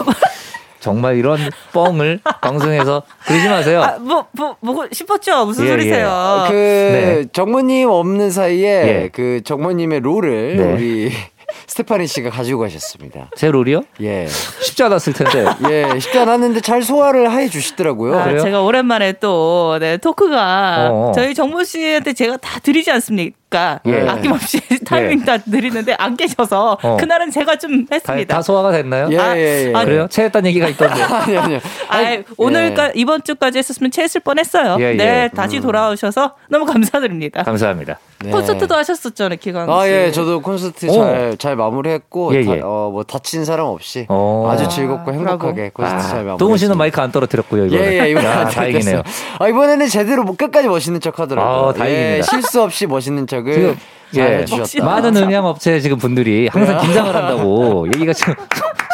정말 이런 뻥을 방송에서 그러지 마세요. 아, 뭐, 뭐, 뭐, 싶었죠? 무슨 예, 소리세요? 그 네. 정모님 없는 사이에 예. 그 정모님의 롤을 네. 우리 스테파니 씨가 가지고 가셨습니다. 제 롤이요? 예. 쉽지 않았을 텐데. 예, 쉽지 않았는데 잘 소화를 해 주시더라고요. 아, 그래요? 제가 오랜만에 또, 네, 토크가, 어. 저희 정모 씨한테 제가 다 드리지 않습니까? 예. 아낌없이 타이밍 다 드리는데 안 계셔서, 어. 그날은 제가 좀 다, 했습니다. 다 소화가 됐나요? 예, 아, 예, 예. 아, 그래요? 체했다는 얘기가 있던데. 아니, 아니요. 아, 아니, 오늘까 예. 이번 주까지 했었으면 체했을 뻔했어요. 예, 예. 네, 다시 돌아오셔서 너무 감사드립니다. 감사합니다. 네. 콘서트도 하셨었잖아요, 기광 씨. 아, 예, 저도 콘서트 오. 잘, 잘 마무리했고, 예, 다- 예. 어, 뭐, 다친 사람 없이 어. 아주 즐겁고 행복하게 브라보. 콘서트 잘 마무리. 동훈 씨는 마이크 안 떨어뜨렸고요, 이번에. 예, 예, 이번에 아, 안 다행이네요. 아, 이번에는 제대로 뭐 끝까지 멋있는 척 하더라고요. 아, 다행입니다. 예, 실수 없이 멋있는 척을 지금, 잘 예. 해주셨다. 많은 음향 업체 지금 분들이 항상 긴장을 한다고 얘기가 지금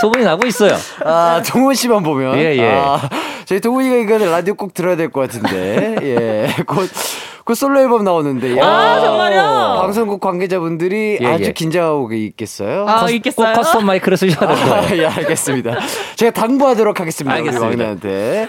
소문이 나고 있어요. 아, 동훈 씨만 보면. 예, 예. 아, 저희 동훈이가 이거는 라디오 꼭 들어야 될 것 같은데. 예. 곧, 곧 솔로 앨범 나오는데. 야, 아, 정말요? 방송국 관계자분들이 예, 아주 예. 긴장하고 있겠어요. 아, 꼭 있겠어요? custom 마이크를 쓰셔야 될 거예요. 아, 예, 알겠습니다. 제가 당부하도록 하겠습니다. 알겠습니다. 우리 막내한테.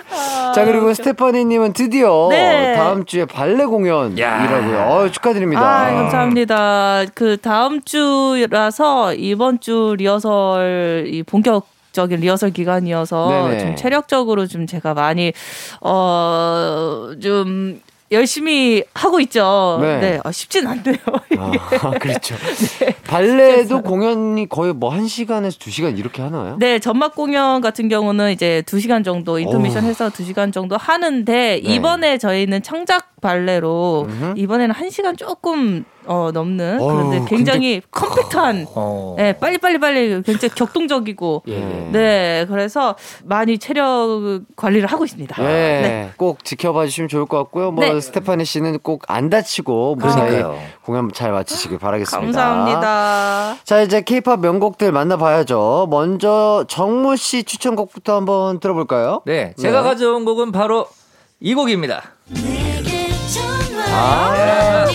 자, 그리고 스테파니님은 드디어 네. 다음 주에 발레 공연이라고요. 어, 축하드립니다. 아, 감사합니다. 그 다음 주라서 이번 주 리허설 이 본격 적인 리허설 기간이어서 네네. 좀 체력적으로 좀 제가 많이 어좀 열심히 하고 있죠. 네. 네, 아, 쉽진 않네요. 아, 그렇죠. 발레도 공연이 거의 뭐한 시간에서 두 시간 이렇게 하나요? 네, 전막 공연 같은 경우는 이제 2시간 정도 인터미션 해서 2시간 정도 하는데 이번에 저희는 창작 발레로 네. 음흠. 이번에는 1시간 조금 어, 넘는 그런데 굉장히 컴팩트한 어. 네, 빨리 빨리 빨리 굉장히 격동적이고 예, 예. 네, 그래서 많이 체력 관리를 하고 있습니다. 네, 네. 꼭 지켜봐 주시면 좋을 것 같고요. 뭐 네. 스테파니 씨는 꼭 안 다치고 무사히 그러니까요. 공연 잘 마치시길 바라겠습니다. 감사합니다. 자, 이제 케이팝 명곡들 만나봐야죠. 먼저 정모 씨 추천곡부터 한번 들어볼까요? 네, 제가 네. 가져온 곡은 바로 이 곡입니다. 아,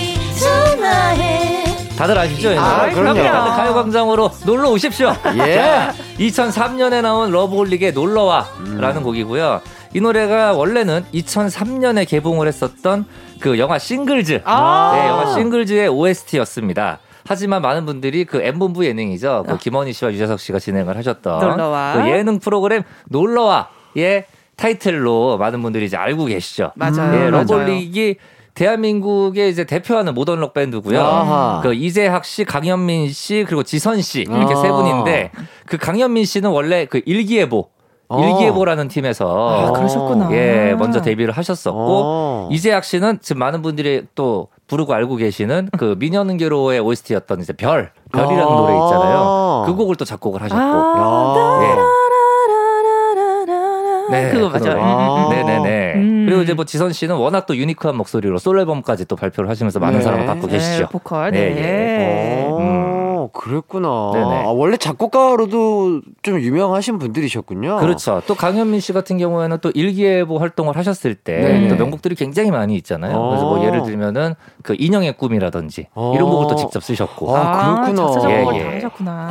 다들 아시죠? 이 노래? 아, 그럼요. 다들 가요광장으로 놀러 오십시오. 예. 자, 2003년에 나온 러브홀릭의 놀러와라는 곡이고요. 이 노래가 원래는 2003년에 개봉을 했었던 그 영화 싱글즈, 아. 네, 영화 싱글즈의 OST였습니다. 하지만 많은 분들이 그 M본부 예능이죠. 그 김원희 씨와 유재석 씨가 진행을 하셨던 놀러와. 그 예능 프로그램 놀러와의 타이틀로 많은 분들이 이제 알고 계시죠. 맞아요. 예, 맞아요. 러블릭이 대한민국의 이제 대표하는 모던 록 밴드고요. 아하. 그 이재학 씨, 강현민 씨, 그리고 지선 씨 이렇게 아. 세 분인데 그 강현민 씨는 원래 그 일기예보 어. 일기예보라는 팀에서 아, 그러셨구나. 예 먼저 데뷔를 하셨었고 어. 이재학 씨는 지금 많은 분들이 또 부르고 알고 계시는 그 미녀는교로의 OST였던 이제 별 별이라는 아. 노래 있잖아요. 그 곡을 또 작곡을 하셨고 아, 예. 네, 그거 그 맞아요. 음, 음, 음. 네네네. 음. 그리고 이제 뭐 지선 씨는 워낙 또 유니크한 목소리로 솔로 앨범까지 또 발표를 하시면서 많은 네. 사랑을 받고 네, 계시죠. 보컬. 네, 네. 어, 그랬구나. 네네. 아, 원래 작곡가로도 좀 유명하신 분들이셨군요. 그렇죠. 또 강현민 씨 같은 경우에는 또 일기예보 활동을 하셨을 때 네네. 또 명곡들이 굉장히 많이 있잖아요. 그래서 뭐 어. 예를 들면은 그 인형의 꿈이라든지 어. 이런 곡을 또 직접 쓰셨고. 아, 그렇구나. 작사 작곡을 예, 다 예. 하셨구나.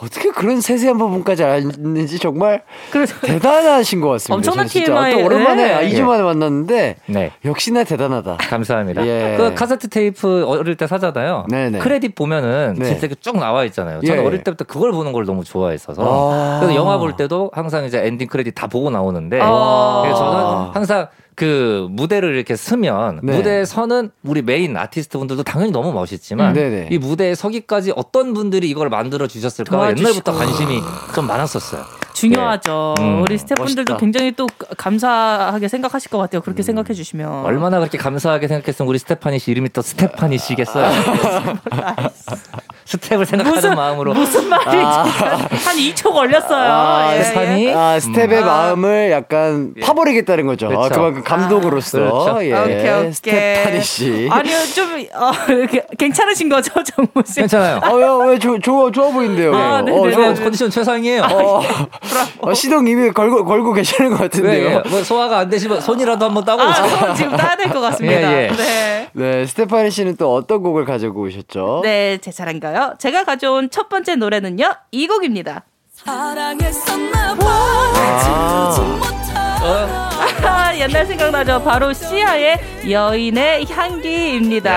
어떻게 그런 세세한 부분까지 알는지 정말 그래서 대단하신 것 같습니다. 엄청난 TMI. 또 오랜만에 아, 네. 2주 만에 만났는데 네. 역시나 대단하다. 감사합니다. 예. 그 카세트 테이프 어릴 때 사잖아요. 네네. 크레딧 보면은 네. 진짜 쭉 나와 있잖아요. 저는 예. 어릴 때부터 그걸 보는 걸 너무 좋아했어서. 아. 그래서 영화 볼 때도 항상 이제 ending credit 다 보고 나오는데 아. 그래서 저는 항상 그 무대를 이렇게 서면 네. 무대에 서는 우리 main artist 분들도 당연히 너무 멋있지만 음. 네네. 이 무대에 서기까지 어떤 분들이 이걸 만들어 주셨을까 도와주시고. 옛날부터 관심이 좀 많았었어요. 중요하죠. 예. 음, 우리 스태프분들도 멋있다. 굉장히 또 감사하게 생각하실 것 같아요. 그렇게 생각해 주시면. 얼마나 그렇게 감사하게 생각했으면 우리 스테파니 씨 이름이 또 스테파니 씨겠어요. 스텝을 생각하는 무슨- 마음으로 무슨 말인지 한 2초 걸렸어요. 아, 예, 예. 아, 스텝의 음. 마음을 약간 파버리겠다는 거죠. 그렇죠. 아, 그만큼 감독으로서. 그렇죠. 예. 오케이, 오케이. 스테파니 씨. 아니요, 좀, 어, 이렇게 괜찮으신 거죠, 정모 씨? 괜찮아요. 아, 왜, 왜, 좋, 좋아, 좋아 보이는데요. 아, 어, 네네네. 좋아, 저 컨디션 최상이에요. 어, 어, 시동 이미 걸고, 걸고 계시는 것 왜, 같은데요. 예, 뭐 소화가 안 되시면 손이라도 한번 따고 아, 오세요. 손 지금 따야 될 것 같습니다. 예, 예. 네. 네, 스테파니 씨는 또 어떤 곡을 가지고 오셨죠? 네, 제 차례인가요? 들어요. 제가 가져온 첫 번째 노래는요. 이 곡입니다. 사랑했었나 봐. 아~ 옛날 생각나죠. 바로 시아의 여인의 향기입니다.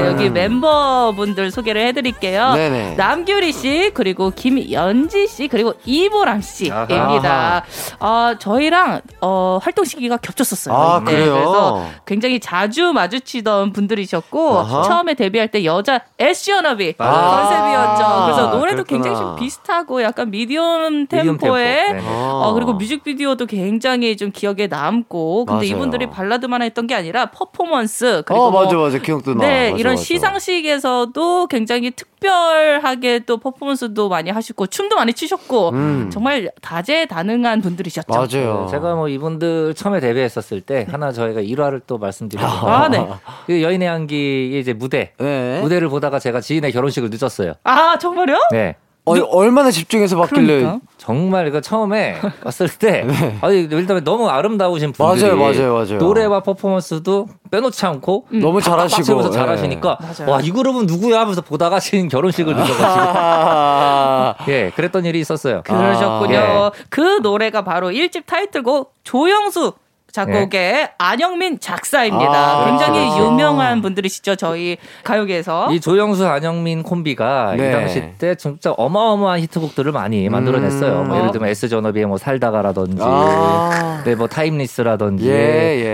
야. 여기 멤버분들 소개를 해드릴게요. 네네. 남규리 씨, 그리고 김연지 씨, 그리고 이보람 씨입니다. 어, 저희랑 어, 활동 시기가 겹쳤었어요. 아, 네, 그래요? 그래서 굉장히 자주 마주치던 분들이셨고 아하. 처음에 데뷔할 때 여자 SG 워너비 맞아요. 컨셉이었죠. 그래서 노래도 그렇구나. 굉장히 좀 비슷하고 약간 medium medium 템포의 템포. 네. 어, 그리고 뮤직비디오도 굉장히 좀 기억에 남고 근데 맞아요. 이분들이 발라드만 했던 게 아니라 퍼포먼스 그리고 어, 뭐 맞아, 맞아. 기억도 나. 네, 맞아, 이런 맞아. 시상식에서도 굉장히 특별하게 또 퍼포먼스도 많이 하시고 춤도 많이 추셨고 음. 정말 다재다능한 분들이셨죠. 맞아요. 제가 뭐 이분들 처음에 데뷔했었을 때 하나 저희가 일화를 또 말씀드리면 아, 네. 그 여인의 향기의 이제 무대 네. 무대를 보다가 제가 지인의 결혼식을 늦었어요. 아, 정말요? 네. 어, 얼마나 집중해서 봤길래. 그러니까. 정말 그 처음에 왔을 때 아니 일단 너무 아름다우신 분들이 네. 맞아요, 맞아요, 맞아요. 노래와 퍼포먼스도 빼놓지 않고 너무 잘하시고. 빡치면서 예. 잘하시니까 맞아요. 와이 그룹은 누구야 하면서 보다가 지인 결혼식을 늦어가지고 아, 예 그랬던 일이 있었어요. 그러셨군요. 아, 그 노래가 바로 1집 타이틀곡 조영수 작곡의 안영민 작사입니다. 아, 굉장히 그렇죠. 유명한 분들이시죠, 저희 가요계에서. 이 조영수 안영민 콤비가 네. 이 당시 때 진짜 어마어마한 히트곡들을 많이 만들어냈어요. 뭐 예를 들면 S 전업의 뭐 살다가라든지, 아. 네 뭐 타임리스라든지 예,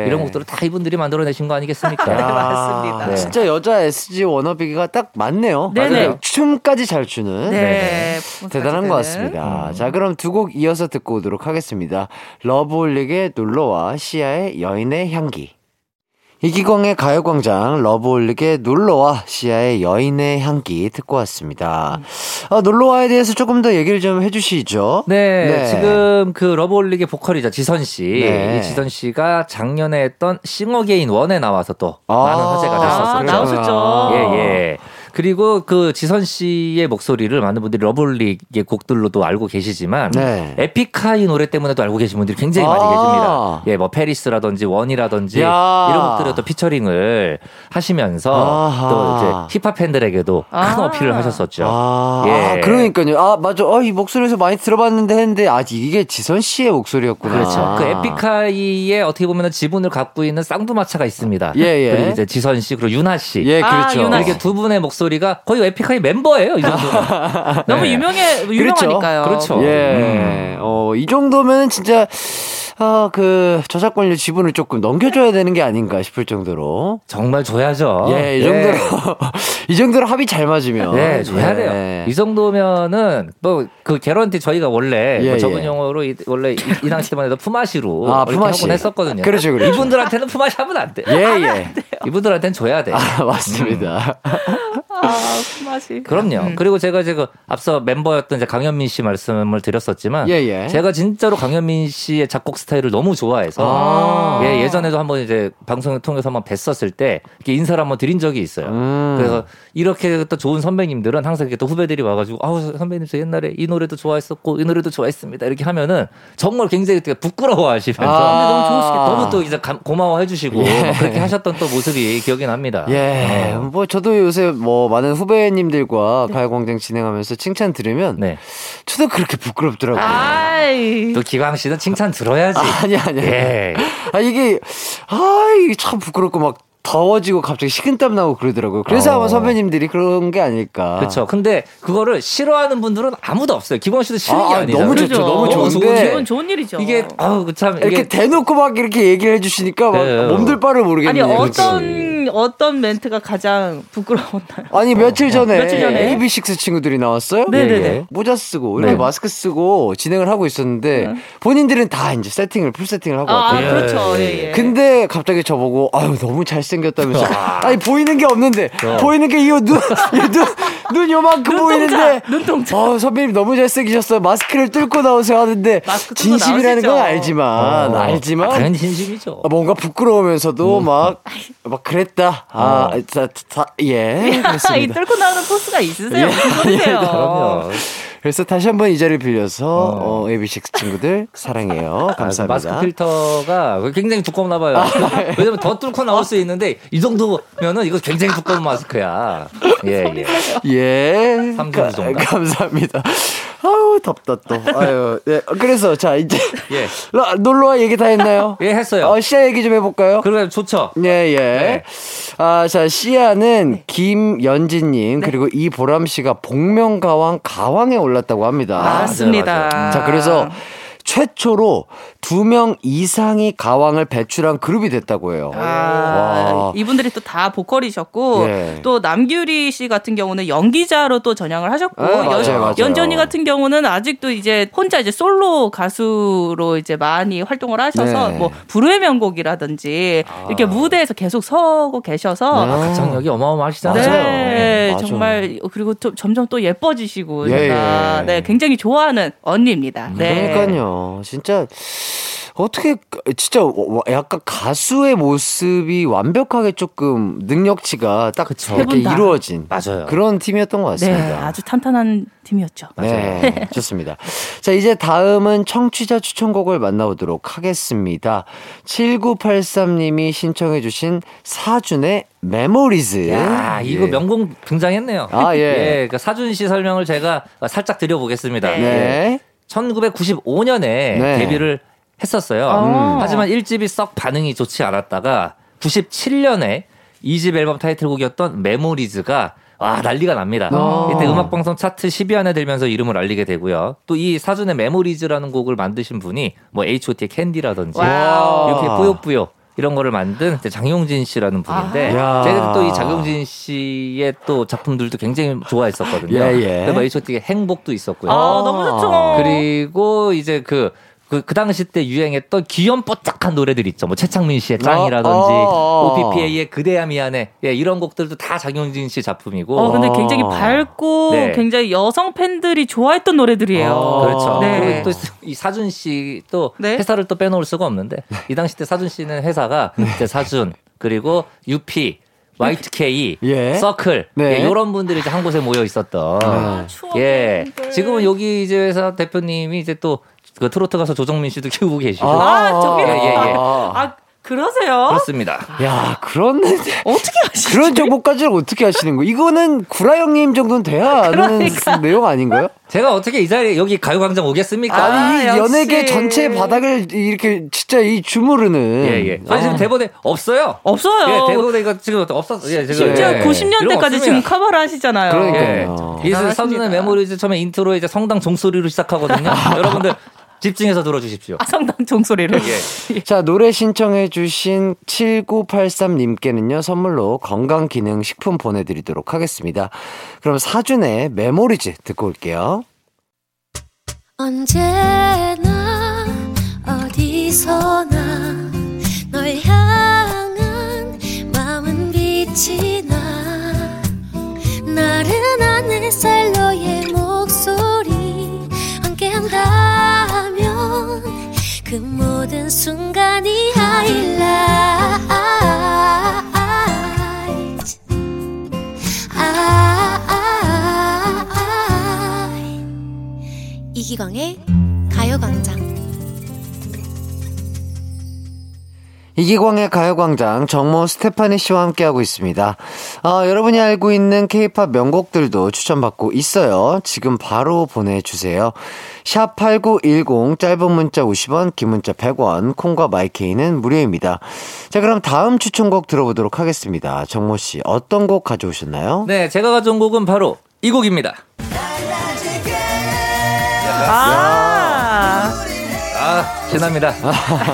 예. 이런 곡들을 다 이분들이 만들어내신 거 아니겠습니까? 네, 맞습니다. 네. 진짜 여자 SG 워너비가 딱 맞네요. 네네. 맞아요. 춤까지 잘 추는. 네. 대단한 것 같습니다. 자, 그럼 두 곡 이어서 듣고 오도록 하겠습니다. 러브홀릭의 놀러와 씨야의 여인의 향기. 이기광의 가요광장 러브홀릭의 놀러와 씨야의 여인의 향기 듣고 왔습니다. 아, 놀러와에 대해서 조금 더 얘기를 좀 해주시죠. 네, 네. 지금 그 러브홀릭의 보컬이자 지선 씨, 네. 이 지선 씨가 작년에 했던 싱어게인 one에 나와서 또 아, 많은 화제가 아, 됐었어요. 나오셨죠. 예, 예. 그리고 그 지선 씨의 목소리를 많은 분들이 러브홀릭의 곡들로도 알고 계시지만 네. 에픽하이 노래 때문에도 알고 계신 분들이 굉장히 많이 아. 계십니다. 예, 뭐 Paris라든지 One이라든지 야. 이런 곡들에 또 피처링을 하시면서 아하. 또 이제 힙합 팬들에게도 큰 아. 어필을 하셨었죠. 아, 예. 아, 그러니까요. 아, 맞아. 어, 이 목소리에서 많이 들어봤는데 했는데, 아, 이게 지선 씨의 목소리였구나. 그렇죠. 그 에픽하이의 어떻게 보면 지분을 갖고 있는 쌍두마차가 있습니다. 예, 예. 그리고 이제 지선 씨 그리고 윤하 씨. 예, 아, 그렇죠. 윤하 이렇게 두 분의 목소리 가 거의 에픽하이 멤버예요. 이 정도면. 너무 네. 유명해, 유명하니까요. 그렇죠. 예. 어, 이 정도면 진짜, 아, 그, 저작권료 지분을 조금 넘겨줘야 되는 게 아닌가 싶을 정도로. 정말 줘야죠. 예, 이 정도로, 이 정도로 합이 잘 맞으면. 네, 줘야 예. 돼요. 이 정도면은 뭐 그 개런티 저희가 원래 예, 뭐 예. 적은 용어로 이- 원래 이, 이 당시 때만 해도 푸마시로 아. 하곤 했었거든요. 그렇죠, 그렇죠. 이분들한테는 푸마시 하면 안 돼. 예, 예. 이분들한테는 줘야 돼. 아, 맞습니다. 아, 그 맛이. 그럼요. 음. 그리고 제가 지금 앞서 멤버였던 이제 강현민 씨 말씀을 드렸었지만 예, 예. 제가 진짜로 강현민 씨의 작곡 스타일을 너무 좋아해서 아. 예, 예전에도 한번 이제 방송을 통해서 한번 뵀었을 때 이렇게 인사를 한번 드린 적이 있어요. 음. 그래서 이렇게 또 좋은 선배님들은 항상 이렇게 또 후배들이 와가지고 아우 선배님 저 옛날에 이 노래도 좋아했었고 이 노래도 좋아했습니다 이렇게 하면은 정말 굉장히 되게 부끄러워하시면서 아. 너무 좋으시겠다. 너무 또 이제 감- 고마워해주시고 예. 막 그렇게 하셨던 또 모습이 기억이 납니다. 예, 어. 뭐 저도 요새 뭐 많은 후배님들과 가요광장 진행하면서 칭찬 들으면 네. 저도 그렇게 부끄럽더라고요. 아이. 또 기광 씨는 칭찬 들어야지. 아니 아니. 예. 아 이게 아 이게 참 부끄럽고 막 더워지고 갑자기 식은땀 나고 그러더라고요. 그래서 어. 아마 선배님들이 그런 게 아닐까. 그렇죠. 근데 그거를 싫어하는 분들은 아무도 없어요. 기광 씨도 싫은 아, 게 아, 아니잖아요. 너무 좋죠. 너무 너무 좋은데 기분 좋은 일이죠. 이게 아우 그참 이렇게 이게 대놓고 막 이렇게 얘기를 해주시니까 막 네. 몸둘 바를 아니 모르겠네요. 어떤 어떤 멘트가 가장 부끄러웠나요? 아니 며칠 전에, 며칠 전에? AB6 친구들이 나왔어요. 네네네. 예, 예. 모자 쓰고 이렇게 네. 마스크 쓰고 진행을 하고 있었는데 본인들은 다 이제 세팅을 풀 세팅을 하고 아, 왔거든요. 그렇죠. 예, 예. 근데 갑자기 저보고 아유 너무 잘 생겼다면서 아니 보이는 게 없는데 보이는 게 이거 눈, 눈, 눈 요만큼 보이는데 눈동자. 어 선배님 너무 잘생기셨어요 마스크를 뚫고 나오세요 하는데 진심이라는 건 나오시죠. 알지만 어, 알지만 당연히 진심이죠. 아, 뭔가 부끄러우면서도 막, 막 그랬다. 아, 어. 자, 자, 예. 이 그렇습니다. 뚫고 나오는 포스가 있으세요? 무슨 소리세요? 그럼요. 그래서 다시 한번 이 자리를 빌려서, 어, AB6 친구들, 사랑해요. 아, 감사합니다. 마스크 필터가 굉장히 두껍나 봐요. 왜냐면 더 뚫고 나올 수 있는데 이 정도면은 이거 굉장히 두꺼운 마스크야. 예, 예. 예. 가-. 감사합니다. 아우, 덥다 또. 아유. 네. 그래서 자, 이제 예. 라- 놀러와 얘기 다 했나요? 예, 했어요. 어, 시아 얘기 좀 해볼까요? 그래 좋죠. 예, 예. 네. 아, 자, 시아는 김연진님, 그리고 이보람 씨가 복면 가왕 가왕에 올랐다고 합니다. 맞습니다. 맞아요, 자, 그래서 최초로 두 명 이상이 가왕을 배출한 그룹이 됐다고 해요. 아, 와. 이분들이 또 다 보컬이셨고 예. 또 남규리 씨 같은 경우는 연기자로 또 전향을 하셨고 아, 맞아요, 연. 연전이 같은 경우는 아직도 이제 혼자 이제 솔로 가수로 이제 많이 활동을 하셔서 네. 뭐 불후의 명곡이라든지 이렇게 무대에서 계속 서고 계셔서 네. 가창력이 어마어마하시잖아요. 네, 맞아요. 정말 그리고 또 점점 또 예뻐지시고 예, 제가 예. 네, 굉장히 좋아하는 언니입니다. 네. 그러니까요. 진짜 어떻게 진짜 와- 약간 가수의 모습이 완벽하게 조금 능력치가 딱세 이렇게 분 다. 이루어진 맞아요. 그런 팀이었던 것 네, 같습니다. 아주 탄탄한 팀이었죠. 네, 좋습니다. 자, 이제 다음은 청취자 추천곡을 만나보도록 하겠습니다. 7983님이 신청해 주신 사준의 Memories. 야, 이거 예. 명곡 등장했네요. 아, 예. 그 사준 씨 설명을 제가 살짝 드려보겠습니다. 예. 네. 1995년에 데뷔를 했었어요. 음. 하지만 1집이 썩 반응이 좋지 않았다가 97년에 2집 앨범 타이틀곡이었던 Memories가 와 난리가 납니다. 어. 이때 음악방송 차트 10위 안에 들면서 이름을 알리게 되고요. 또 이 사준의 Memories라는 곡을 만드신 분이 뭐 H.O.T의 캔디라든지. 이렇게 뿌요뿌요 이런 거를 만든 장용진 씨라는 분인데 아. 제가 또 이 장용진 씨의 또 작품들도 굉장히 좋아했었거든요. 예, 예. 그래서 H.O.T의 행복도 있었고요. 아, 너무 좋죠. 그리고 이제 그, 그, 그 당시 때 유행했던 귀염뽀짝한 노래들 있죠. 뭐 최창민 씨의 짱이라든지, 어, 어. OPPA의 그대야 미안해. 예, 이런 곡들도 다 장용진 씨 작품이고. 어, 근데 어. 굉장히 밝고 네. 굉장히 여성 팬들이 좋아했던 노래들이에요. 어. 그렇죠. 네. 그리고 또 이 사준 씨또 네. 회사를 또 빼놓을 수가 없는데 이 당시 때 사준 씨는 회사가 이제 사준 그리고 UP Y2K, 예. 서클 네. 예, 이런 분들이 이제 한 곳에 모여 있었던 아, 예 지금은 여기 이제 회사 대표님이 이제 또 그 트로트 가서 조정민 씨도 키우고 계시고 아, 저기 예, 예, 예. 아, 그러세요? 그렇습니다. 야, 그런, 어떻게 하시지? 그런 정보까지는 어떻게 하시는 거예요? 이거는 구라 형님 정도는 돼야 아는 그러니까. 내용 아닌가요? 제가 어떻게 이 자리에 여기 가요광장 오겠습니까? 아니, 이 아. 연예계 전체 바닥을 이렇게 진짜 이 주무르는. 예, 예. 아니, 지금 대본에 없어요. 없어요. 예, 대본에 이거 지금 없었어. 예, 지금. 심지어 예. 90년대까지 지금 커버를 하시잖아요. 그러니까요. 예. 어. 이 대단하십니다. 사준의 Memories 처음에 인트로 이제 성당 종소리로 시작하거든요. 여러분들 집중해서 들어주십시오. 아, 성당 종소리를. 예. 자, 노래 신청해주신 7983님께는요, 선물로 건강기능식품 보내드리도록 하겠습니다. 그럼 사준의 메모리즈 듣고 올게요. 언제나 어디서나 널 향한 마음은 빛이 나 이기광의 가요광장 이기광의 가요광장 정모 스테파니 씨와 함께하고 있습니다. 아, 여러분이 알고 있는 케이팝 명곡들도 추천받고 있어요. 지금 바로 보내주세요. 샵 8910 짧은 문자 50원 긴 문자 100원 콩과 마이케이는 무료입니다. 자 그럼 다음 추천곡 들어보도록 하겠습니다. 정모 씨 어떤 곡 가져오셨나요? 네, 제가 가져온 곡은 바로 이 곡입니다. 아, 아, 신납니다.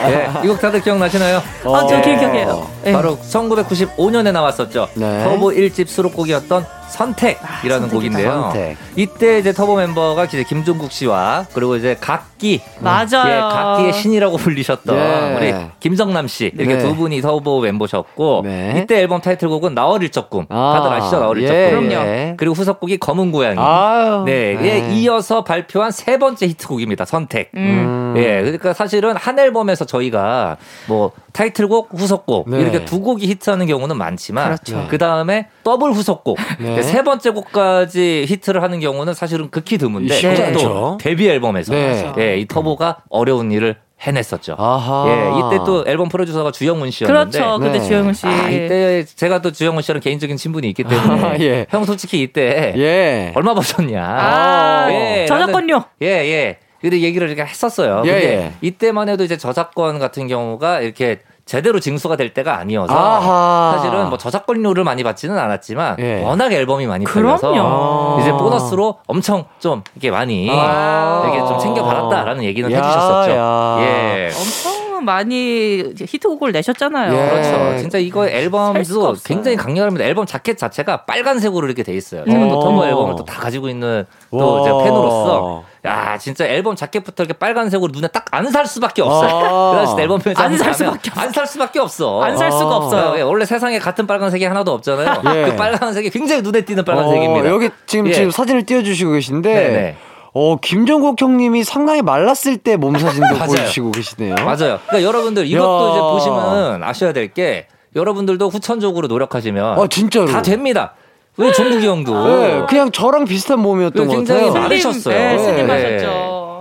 예, 이곡 다들 기억나시나요? 아, 저 예. 기억해요. 예. 바로 1995년에 나왔었죠. 네. 터보 1집 수록곡이었던 선택이라는 아. 곡인데요. 선택. 이때 이제 터보 멤버가 이제 김종국 씨와 그리고 이제 각기 맞아요. 예, 각기의 신이라고 불리셨던 예. 우리 김정남 씨 이렇게 네. 두 분이 터보 멤버셨고 네. 이때 앨범 타이틀곡은 나얼 일적금 다들 아시죠 나얼 예, 일적금 예. 그리고 후속곡이 검은 고양이 아유, 네, 에 네. 이어서 발표한 세 번째 히트곡입니다. 선택. 음. 예, 그러니까 사실은 한 앨범에서 저희가 뭐 타이틀곡, 후속곡 네. 이렇게 두 곡이 히트하는 경우는 많지만 그렇죠. 그 다음에 더블 후속곡 네. 세 번째 곡까지 히트를 하는 경우는 사실은 극히 드문데 쉽지 또. 데뷔 앨범에서 네. 예, 이 터보가 어려운 일을 해냈었죠. 아하. 예, 이때 또 앨범 프로듀서가 주영훈 씨였는데 그렇죠. 그때 네. 주영훈 씨. 아, 이때 제가 또 주영훈 씨랑 개인적인 친분이 있기 때문에 아, 예. 형 솔직히 이때 예. 얼마 버셨냐? 아, 예, 저작권료. 예, 예. 근데 얘기를 이렇게 했었어요. 예, 근데 예. 이때만 해도 이제 저작권 같은 경우가 이렇게 제대로 징수가 될 때가 아니어서 아하. 사실은 뭐 저작권료를 많이 받지는 않았지만 예. 워낙 앨범이 많이 그럼요. 팔려서 이제 보너스로 엄청 좀 이렇게 많이 아. 이렇게 좀 챙겨 받았다라는 얘기는 야, 해주셨었죠. 야. 예. 엄청 많이 히트곡을 내셨잖아요. 예. 그렇죠. 진짜 이거 살 수가 앨범도. 굉장히 강렬합니다. 앨범 자켓 자체가 빨간색으로 이렇게 돼 있어요. 제가 또 음. 터보 앨범을 또 다 가지고 있는 또 와. 제가 팬으로서 야 진짜 앨범 자켓부터 이렇게 빨간색으로 눈에 딱 안 살 수밖에 없어요. 아. 그래서 앨범 안살 수밖에 없어. 안살 수밖에 없어. 안 살 수가 아. 없어요. 예, 원래 세상에 같은 빨간색이 하나도 없잖아요. 예. 그 빨간색이 굉장히 눈에 띄는 빨간색입니다. 어, 여기 지금 예. 지금 사진을 띄워주시고 계신데, 네네. 어 김정국 형님이 상당히 말랐을 때 몸 사진도 맞아요. 보여주시고 계시네요. 맞아요. 그러니까 여러분들 이것도 야. 이제 보시면 아셔야 될 게 여러분들도 후천적으로 노력하시면 아 진짜로. 다 됩니다. 왜 종국이 형도 네, 그냥 저랑 비슷한 몸이었던 것 굉장히 같아요. 많이 많으셨어요. 네, 스님 네. 하셨죠.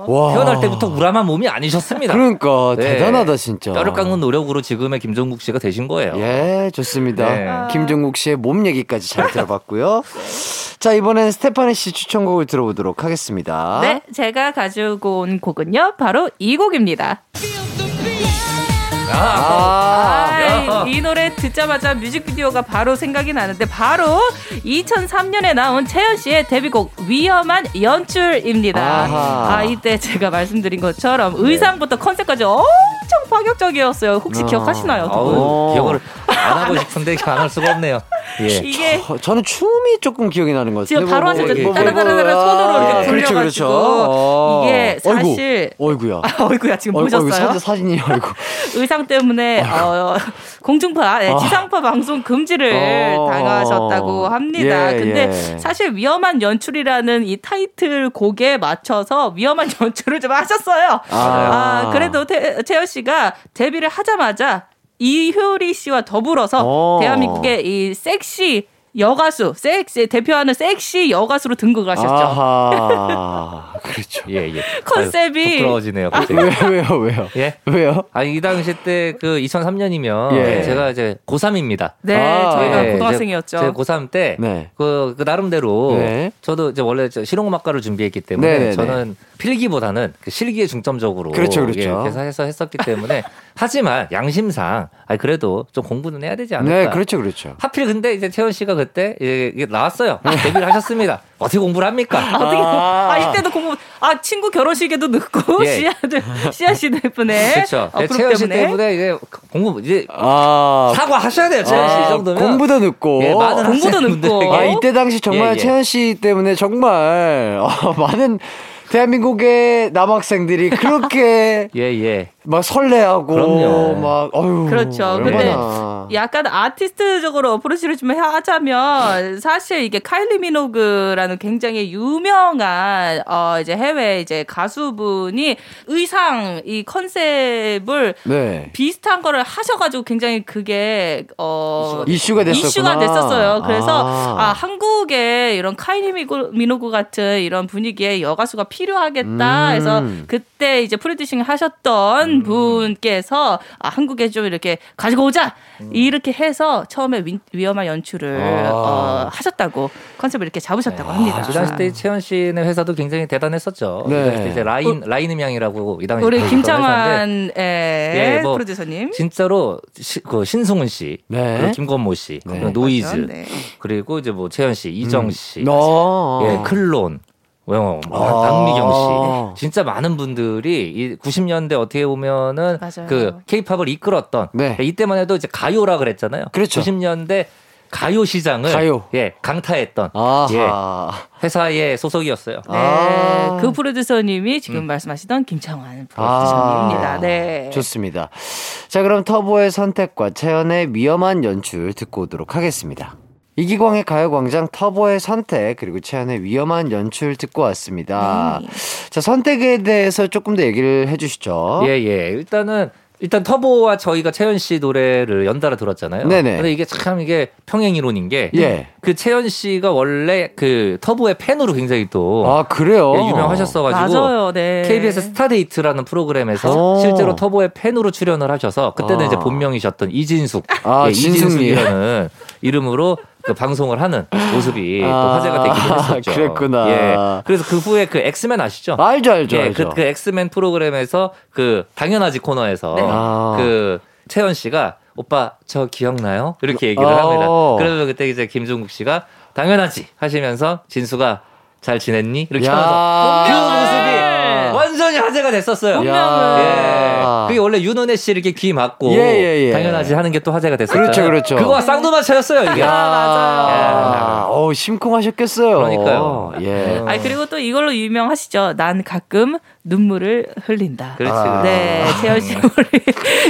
와. 태어날 때부터 우람한 몸이 아니셨습니다. 그러니까 네. 대단하다 진짜. 뼈를 깎는 노력으로 지금의 김종국 씨가 되신 거예요. 예, 좋습니다. 네. 김종국 씨의 몸 얘기까지 잘 들어봤고요. 자, 이번엔 스테파니 씨 추천곡을 들어보도록 하겠습니다. 네, 제가 가지고 온 곡은요, 바로 이 곡입니다. 아, 아, 이 노래 듣자마자 뮤직비디오가 바로 생각이 나는데 바로 2003년에 나온 채연 씨의 데뷔곡 위험한 연출입니다. 아하. 아 이때 제가 말씀드린 것처럼 의상부터 컨셉까지 엄청 파격적이었어요. 혹시 아. 기억하시나요? 두 분? 아우, 기억을 안 하고 싶은데 안 할 수가 없네요. 예. 이게 저, 저는 춤이 조금 기억이 나는 것 같아요. 지금 바로 하셨죠. 뭐, 뭐, 따라따라따라 뭐, 손으로 아, 이렇게 그렇죠, 굴려가지고 그렇죠. 어. 이게 사실 어이구, 어이구야. 아, 어이구야 지금 어이구, 어이구, 보셨어요? 사진, 사진이 어이구. 의상 때문에 어, 공중파, 네, 아. 지상파 방송 금지를 어. 당하셨다고 합니다. 예, 근데 예. 사실 위험한 연출이라는 이 타이틀 곡에 맞춰서 위험한 연출을 좀 하셨어요. 아, 그래도 태, 채연 씨가 데뷔를 하자마자 이효리 씨와 더불어서 어. 대한민국의 이 섹시 여가수, 섹시 대표하는 섹시 여가수로 등극을 하셨죠. 아하, 그렇죠. 예, 예. 컨셉이- 아유, 부끄러워지네요. 갑자기. 왜, 왜요, 왜요? 예? 왜요? 아니, 이 당시 때 그 2003년이면 예. 제가 이제 고3입니다. 네, 아, 저희가 예, 고등학생이었죠. 제 고3 때, 네. 그, 그 나름대로, 네. 저도 이제 원래 저 실용음악과를 준비했기 때문에, 네네네. 저는 필기보다는 그 실기에 중점적으로, 그렇죠, 그렇죠. 예, 해서 했었기 때문에, 하지만 양심상, 아 그래도 좀 공부는 해야 되지 않을까. 네, 그렇죠, 그렇죠. 하필 근데 이제 태연 씨가 그때 이게 이게 나왔어요. 데뷔를 하셨습니다. 어떻게 공부를 합니까? 어떻게 아. 아, 이때도 공부 아 친구 결혼식에도 늦고 예. 씨앗들 씨앗 씨 덕분에 그렇죠. 어, 채연 씨 때문에 때문에 이제 공부 이제 아, 사과하셔야 돼요. 채연 씨이 아, 정도면 공부도 늦고. 예, 많은 공부도 늦고. 아, 이때 당시 정말 예, 예. 채연 씨 때문에 정말 어, 많은 대한민국의 남학생들이 그렇게 예, 예. 막 설레하고 그럼요. 막 어유 그렇죠. 근데 약간 아티스트적으로 어프로치를 좀 하자면 사실 이게 카일리 미노그라는 굉장히 유명한 어 이제 해외 이제 가수분이 의상 이 컨셉을 네. 비슷한 거를 하셔가지고 굉장히 그게 어 이슈가 됐었구나. 이슈가 됐었어요. 그래서 아. 아, 한국에 이런 미고- 미노그 같은 이런 분위기의 여가수가 필요하겠다. 음. 해서 그때 이제 프로듀싱 하셨던 분께서 아, 한국에 좀 이렇게 가지고 오자. 이렇게 해서 처음에 위, 위험한 연출을 아. 어, 하셨다고 컨셉을 이렇게 잡으셨다고 합니다. 그 당시 때 채연 씨네 회사도 굉장히 대단했었죠. 네. 그 이제 라인 라인 음향이라고 이 당시 우리 회사인데 김창환 예, 예, 뭐 프로듀서님. 진짜로 시, 그 신승훈 씨, 네. 그리고 김건모 씨, 네. 그리고 노이즈? 네. 그리고 이제 뭐 채연 씨, 이정 씨, 어. 예, 클론, 뭐, 아. 박미경 씨, 진짜 많은 분들이 이 90년대 어떻게 보면은 맞아요. 그 케이팝을 이끌었던 네. 이때만 해도 이제 가요라 그랬잖아요. 그렇죠. 90년대 가요 시장을 가요. 예 강타했던 아하. 예, 회사의 소속이었어요. 네, 아. 그 프로듀서님이 지금 음. 말씀하시던 김창완 프로듀서님입니다. 아, 네. 좋습니다. 자, 그럼 터보의 선택과 채연의 위험한 연출 듣고 오도록 하겠습니다. 이기광의 가요광장 터보의 선택 그리고 채연의 위험한 연출 듣고 왔습니다. 네. 자 선택에 대해서 조금 더 얘기를 해주시죠. 예, 예. 일단은 일단 터보와 저희가 채연 씨 노래를 연달아 들었잖아요. 네네. 근데 이게 참 이게 평행 이론인 게그 예. 채연 씨가 원래 그 터보의 팬으로 굉장히 또 아, 그래요? 예, 유명하셨어가지고 맞아요, 네. KBS 스타데이트라는 프로그램에서 오. 실제로 터보의 팬으로 출연을 하셔서 그때는 아. 이제 본명이셨던 이진숙, 아, 예. 이진숙이라는 이름으로 그 방송을 하는 모습이 또 아, 화제가 되기도 했었죠. 그랬구나. 예. 그래서 그 후에 그 엑스맨 아시죠? 알죠, 알죠, 예, 알죠. 그, 그 엑스맨 프로그램에서 그 당연하지 코너에서 아. 그 채연 씨가 오빠 저 기억나요? 이렇게 얘기를 어. 합니다. 그래서 그때 이제 김종국 씨가 당연하지 하시면서 진숙아 잘 지냈니? 이렇게 야. 하면서 그. 모습이 완전히 화제가 됐었어요. 예. 그게 원래 윤은혜 씨 이렇게 귀 막고 예, 예, 예. 당연하지 하는 게 또 화제가 됐었잖아요. 그렇죠, 그렇죠. 그거와 쌍두마차였어요 이게. 야, 맞아요. 어, 심쿵하셨겠어요. 그러니까요. 예. 아니 그리고 또 이걸로 유명하시죠. 난 가끔 눈물을 흘린다. 그렇지. 아. 네, 재현 씨 우리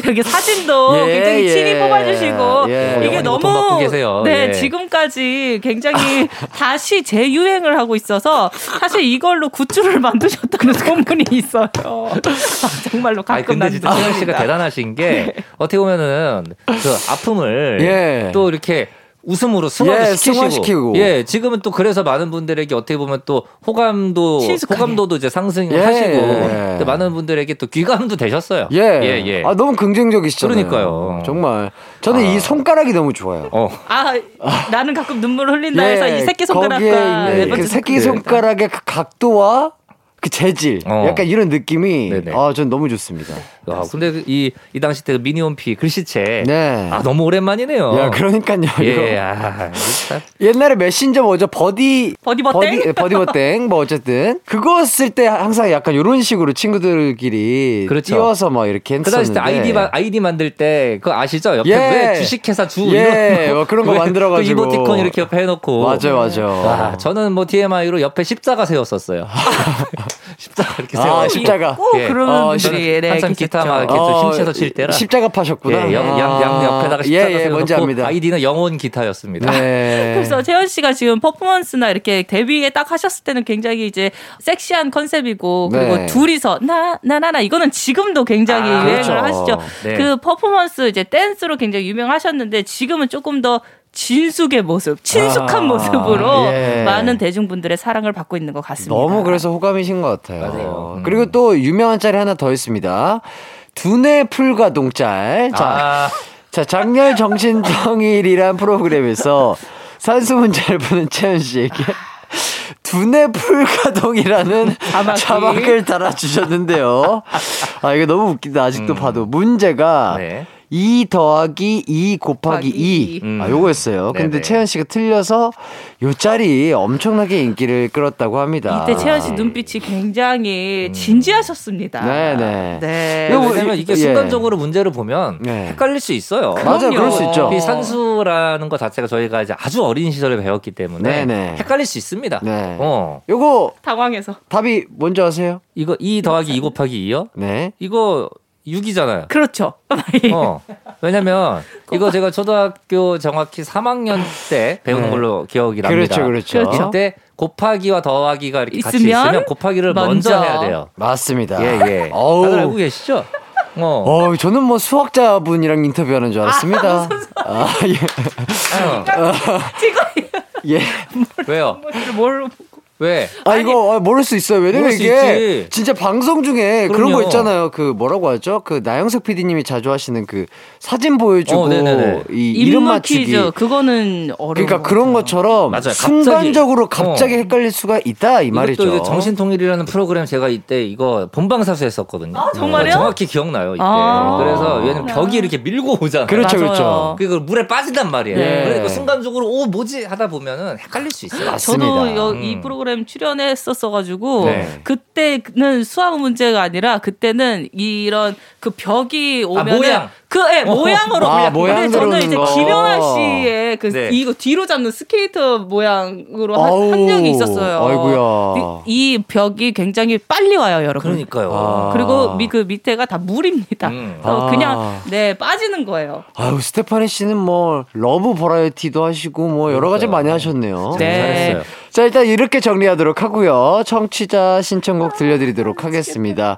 이렇게 사진도 예, 굉장히 예. 친히 뽑아주시고 예. 이게 너무. 네 예. 지금까지 굉장히 다시 재유행을 하고 있어서 사실 이걸로 굿즈를 만드셨다는 소문이 있어요. 아, 정말로 가끔 아니 근데 난 진짜 채연 씨가 나. 대단하신 게 어떻게 보면은 그 아픔을 예. 또 이렇게 웃음으로 예, 시키시고 승화시키고. 예 지금은 또 그래서 많은 분들에게 어떻게 보면 또 호감도 친숙하게. 호감도도 이제 상승하시고 예. 또 많은 분들에게 또 귀감도 되셨어요 예. 예, 예. 아, 너무 긍정적이시잖아요. 그러니까요. 정말. 저는 이 손가락이 너무 좋아요. 어아 나는 가끔 눈물 흘린다 해서 이 새끼 예, 손가락과 네 번째 그 새끼 손가락. 손가락의 그 각도와 그 재질, 어. 약간 이런 느낌이 네네. 아, 전 너무 좋습니다. 아, 근데 이, 이 당시 때 미니홈피 글씨체 네. 아 너무 오랜만이네요 야, 그러니까요. 예. 아, 참. 옛날에 메신저 뭐죠? 버디 버디버땡? 버디 버디버땡 뭐 어쨌든 그거 쓸 때 항상 약간 이런 식으로 친구들끼리 그렇죠. 띄워서 막 이렇게 그 했었는데 당시 때 아이디 만 아이디 만들 때 그거 아시죠? 옆에 예. 왜 주식회사 주 예, 이런 뭐 그런 거왜 만들어 가지고. 그 이모티콘 이렇게 옆에 해 놓고 맞아요, 맞아요. 아, 저는 뭐 TMI로 옆에 십자가 세웠었어요. 십자가 이렇게 세워. 아, 십자가. 꼭 예. 그런 어, 분들이 네, 한참 계셨죠. 기타 막 이렇게 어, 또 힘써서 칠 때라. 십자가 파셨구나. 예, 양, 양, 양 옆에다가 십자가 예, 예, 뭔지 압니다. 아이디는 영혼 기타였습니다. 네. 그래서 재현 씨가 지금 퍼포먼스나 이렇게 데뷔에 딱 하셨을 때는 굉장히 이제 섹시한 컨셉이고 그리고 네. 둘이서 나 나나나 이거는 지금도 굉장히 아, 유행을 그렇죠. 하시죠. 네. 그 퍼포먼스 이제 댄스로 굉장히 유명하셨는데 지금은 조금 더 진숙의 모습, 친숙한 아, 모습으로 예. 많은 대중분들의 사랑을 받고 있는 것 같습니다. 너무 그래서 호감이신 것 같아요. 맞아요. 음. 그리고 또 유명한 짤이 하나 더 있습니다. 두뇌 풀가동 짤. 자, 아, 자 장렬 정신정일이란 프로그램에서 산수 문제를 푸는 채연 씨에게 두뇌 풀가동이라는 자막이. 자막을 달아주셨는데요. 아, 이거 너무 웃기다. 아직도 음. 봐도. 문제가 네. 2 더하기 2 곱하기 곱하기 2. 음. 아, 요거였어요. 근데 네네. 채연 씨가 틀려서 요 짤이 엄청나게 인기를 끌었다고 합니다. 이때 채연 씨 눈빛이 굉장히 진지하셨습니다. 음. 네네. 네. 이거 뭐- 왜냐면 이게 예. 순간적으로 문제를 보면 네. 헷갈릴 수 있어요. 맞아요. 그럴 수 있죠. 이 산수라는 것 자체가 저희가 이제 아주 어린 시절에 배웠기 때문에 네네. 헷갈릴 수 있습니다. 네. 어. 요거 당황해서. 답이 뭔지 아세요? 이거 2 더하기 2 곱하기 2요? 네. 이거 6이잖아요. 그렇죠. 어. 왜냐면 이거 제가 초등학교 정확히 3학년 때 배우는 네. 걸로 기억이 납니다. 그렇죠, 그렇죠. 그렇죠. 곱하기와 더하기가 이렇게 같이 있으면 있으면 곱하기를 먼저, 먼저. 해야 돼요. 맞습니다. 예, 예. 어우. 다들 알고 계시죠? 어. 어, 저는 뭐 수학자분이랑 인터뷰하는 줄 알았습니다. 아, 예. 어. 지금 예. 왜요? 뭘 왜? 아, 이거 아, 모를 수 있어요. 왜냐면 모를 수 이게 있지. 진짜 방송 중에 그런 그럼요. 거 있잖아요. 그 뭐라고 하죠? 그 나영석 PD님이 자주 하시는 그 사진 보여주고 어. 이 이름 맞추기. 퀴즈 그거는 어려운 그러니까 것 그런. 것처럼 맞아요. 순간적으로 갑자기. 갑자기 어. 헷갈릴 수가 있다 이 말이죠. 정신통일이라는 프로그램 제가 이때 이거 본방사수 했었거든요. 아, 정말요? 정확히 기억나요, 이때. 아. 그래서 왜냐면 벽이 이렇게 밀고 오잖아요. 그렇죠. 그렇죠. 그리고 물에 빠진단 말이에요. 네. 그러니까 순간적으로 오 뭐지 하다 보면은 헷갈릴 수 있어요. 맞습니다. 저도 여- 이 음. 프로그램 출연했었어가지고 네. 그때는 수학 문제가 아니라 그때는 이런 그 벽이 오면 모양. 그 예, 모양으로 아, 모양 저는 이제 거. 김연아 씨의 그 네. 이거 뒤로 잡는 스케이터 모양으로 한, 한 적이 있었어요. 아이고야. 이, 이 벽이 굉장히 빨리 와요, 여러분. 그러니까요. 아. 그리고 미, 그 밑에가 다 물입니다. 음. 그래서 아. 그냥 네 빠지는 거예요. 아유 스테파니 씨는 뭐 러브 버라이어티도 하시고 뭐 여러 가지 많이 하셨네요. 네. 잘했어요. 자, 일단 이렇게 정리하도록 하고요. 청취자 신청곡 들려드리도록 하겠습니다.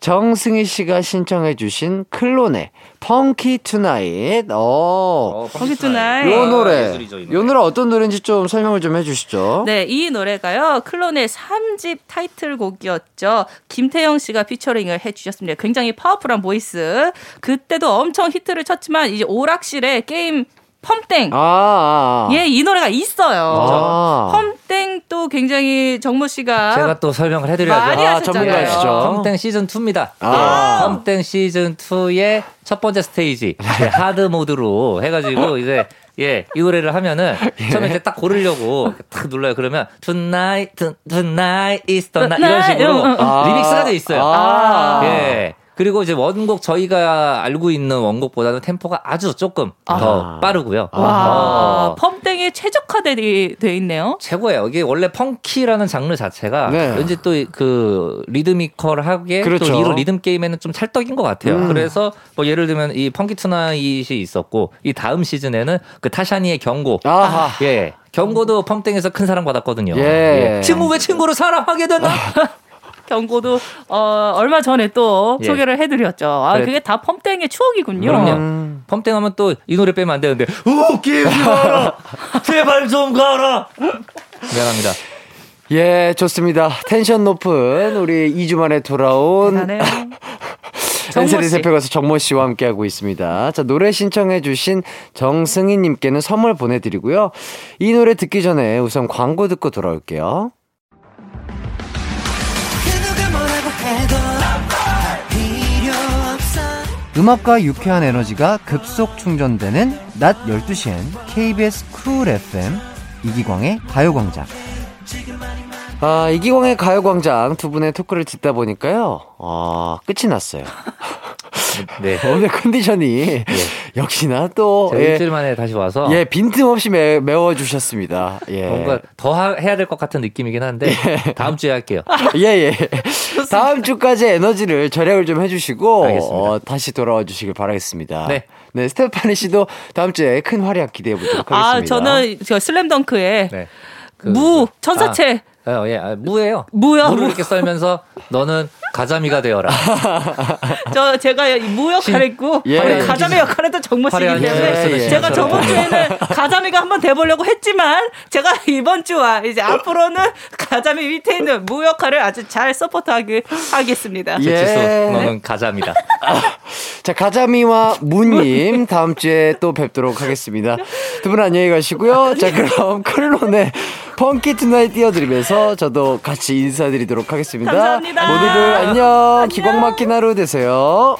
정승희 씨가 신청해주신 클론의 Funky Tonight. 어. Funky Tonight. 요 노래. 아, 예술이죠, 이 노래. 요 노래 어떤 노래인지 좀 설명을 좀 해주시죠. 네, 이 노래가요. 클론의 3집 타이틀곡이었죠. 김태영 씨가 피처링을 해주셨습니다. 굉장히 파워풀한 보이스. 그때도 엄청 히트를 쳤지만 이제 오락실에 게임 펌땡. 아, 아, 아. 예, 이 노래가 있어요. 아. 펌땡 또 굉장히 정모 씨가 제가 또 설명을 해드려야죠. 아. 전문가시죠. 펌땡 시즌 2입니다. 아. 펌땡 시즌 2의 첫 번째 스테이지 예, hard mode로 해가지고 이제 예, 이 노래를 하면은 처음에 이제 딱 고르려고 딱 눌러요. 그러면 tonight, tonight is the night 이런 식으로. 리믹스가 돼 있어요. 아. 예. 그리고 이제 원곡 저희가 알고 있는 원곡보다는 템포가 아주 조금 더 빠르고요. 와, 어, 펌땡에 최적화돼 돼 있네요. 최고예요. 이게 원래 funky라는 장르 자체가 네. 왠지 또 그 리드미컬하게 그렇죠. 또 이런 리듬 게임에는 좀 찰떡인 것 같아요. 음. 그래서 뭐 예를 들면 이 Funky Tonight이 있었고 이 다음 시즌에는 그 타샤니의 경고. 아하. 예. 경고도 펌땡에서 큰 사랑 받았거든요. 예. 친구 왜 친구를 사랑하게 되나? 경고도 어, 얼마 전에 또 예. 소개를 해드렸죠. 아, 그래. 그게 다 펌땡의 추억이군요. 그럼요. 음. 펌땡 하면 또 이 노래 빼면 안 되는데 웃기지 마라 제발 좀 가라 미안합니다 예, 좋습니다. 텐션 높은 우리 2주 만에 돌아온 엔세리 씨. 대표 가수 정모 씨와 함께하고 있습니다. 자, 노래 신청해주신 정승희님께는 선물 보내드리고요. 이 노래 듣기 전에 우선 광고 듣고 돌아올게요. 음악과 유쾌한 에너지가 급속 충전되는 낮 12시엔 KBS 쿨 FM 이기광의 가요광장. 아, 이기광의 가요광장 두 분의 토크를 듣다 보니까요, 아, 끝이 났어요. 네 오늘 컨디션이 역시나 또, 예, 일주일 만에 다시 와서 예, 빈틈없이 매, 메워주셨습니다. 예. 뭔가 더 하- 해야 될 것 같은 느낌이긴 한데 다음 주에 할게요. 예, 예. 다음 주까지 에너지를 절약을 좀 해주시고. 어, 다시 돌아와 주시길 바라겠습니다. 네. 네, 스테파니 씨도 다음 주에 큰 활약 기대해 보도록 아, 하겠습니다. 저는 저 슬램덩크에 네. 그- 무, 천사채. 아, 어, 예, 아, 무예요. 무요? 무를 이렇게 썰면서 너는 가자미가 되어라. 저 제가 이 무 역할 했고 예. 우리 가자미 역할 했던 정모 씨이기 화려한 때문에 예, 예. 제가 저번 주에는 가자미가 한번 돼보려고 했지만 제가 이번 주와 이제 앞으로는 가자미 밑에 있는 무 역할을 아주 잘 서포트하기 하겠습니다. 예. 지수, 너는 가자미다. 자, 가자미와 무님 다음 주에 또 뵙도록 하겠습니다. 두 분 안녕히 가시고요. 자, 그럼 클론의 Funky Tonight 띄워드리면서 저도 같이 인사드리도록 하겠습니다. 감사합니다. 모두들 안녕. 기광 막힌 하루 되세요.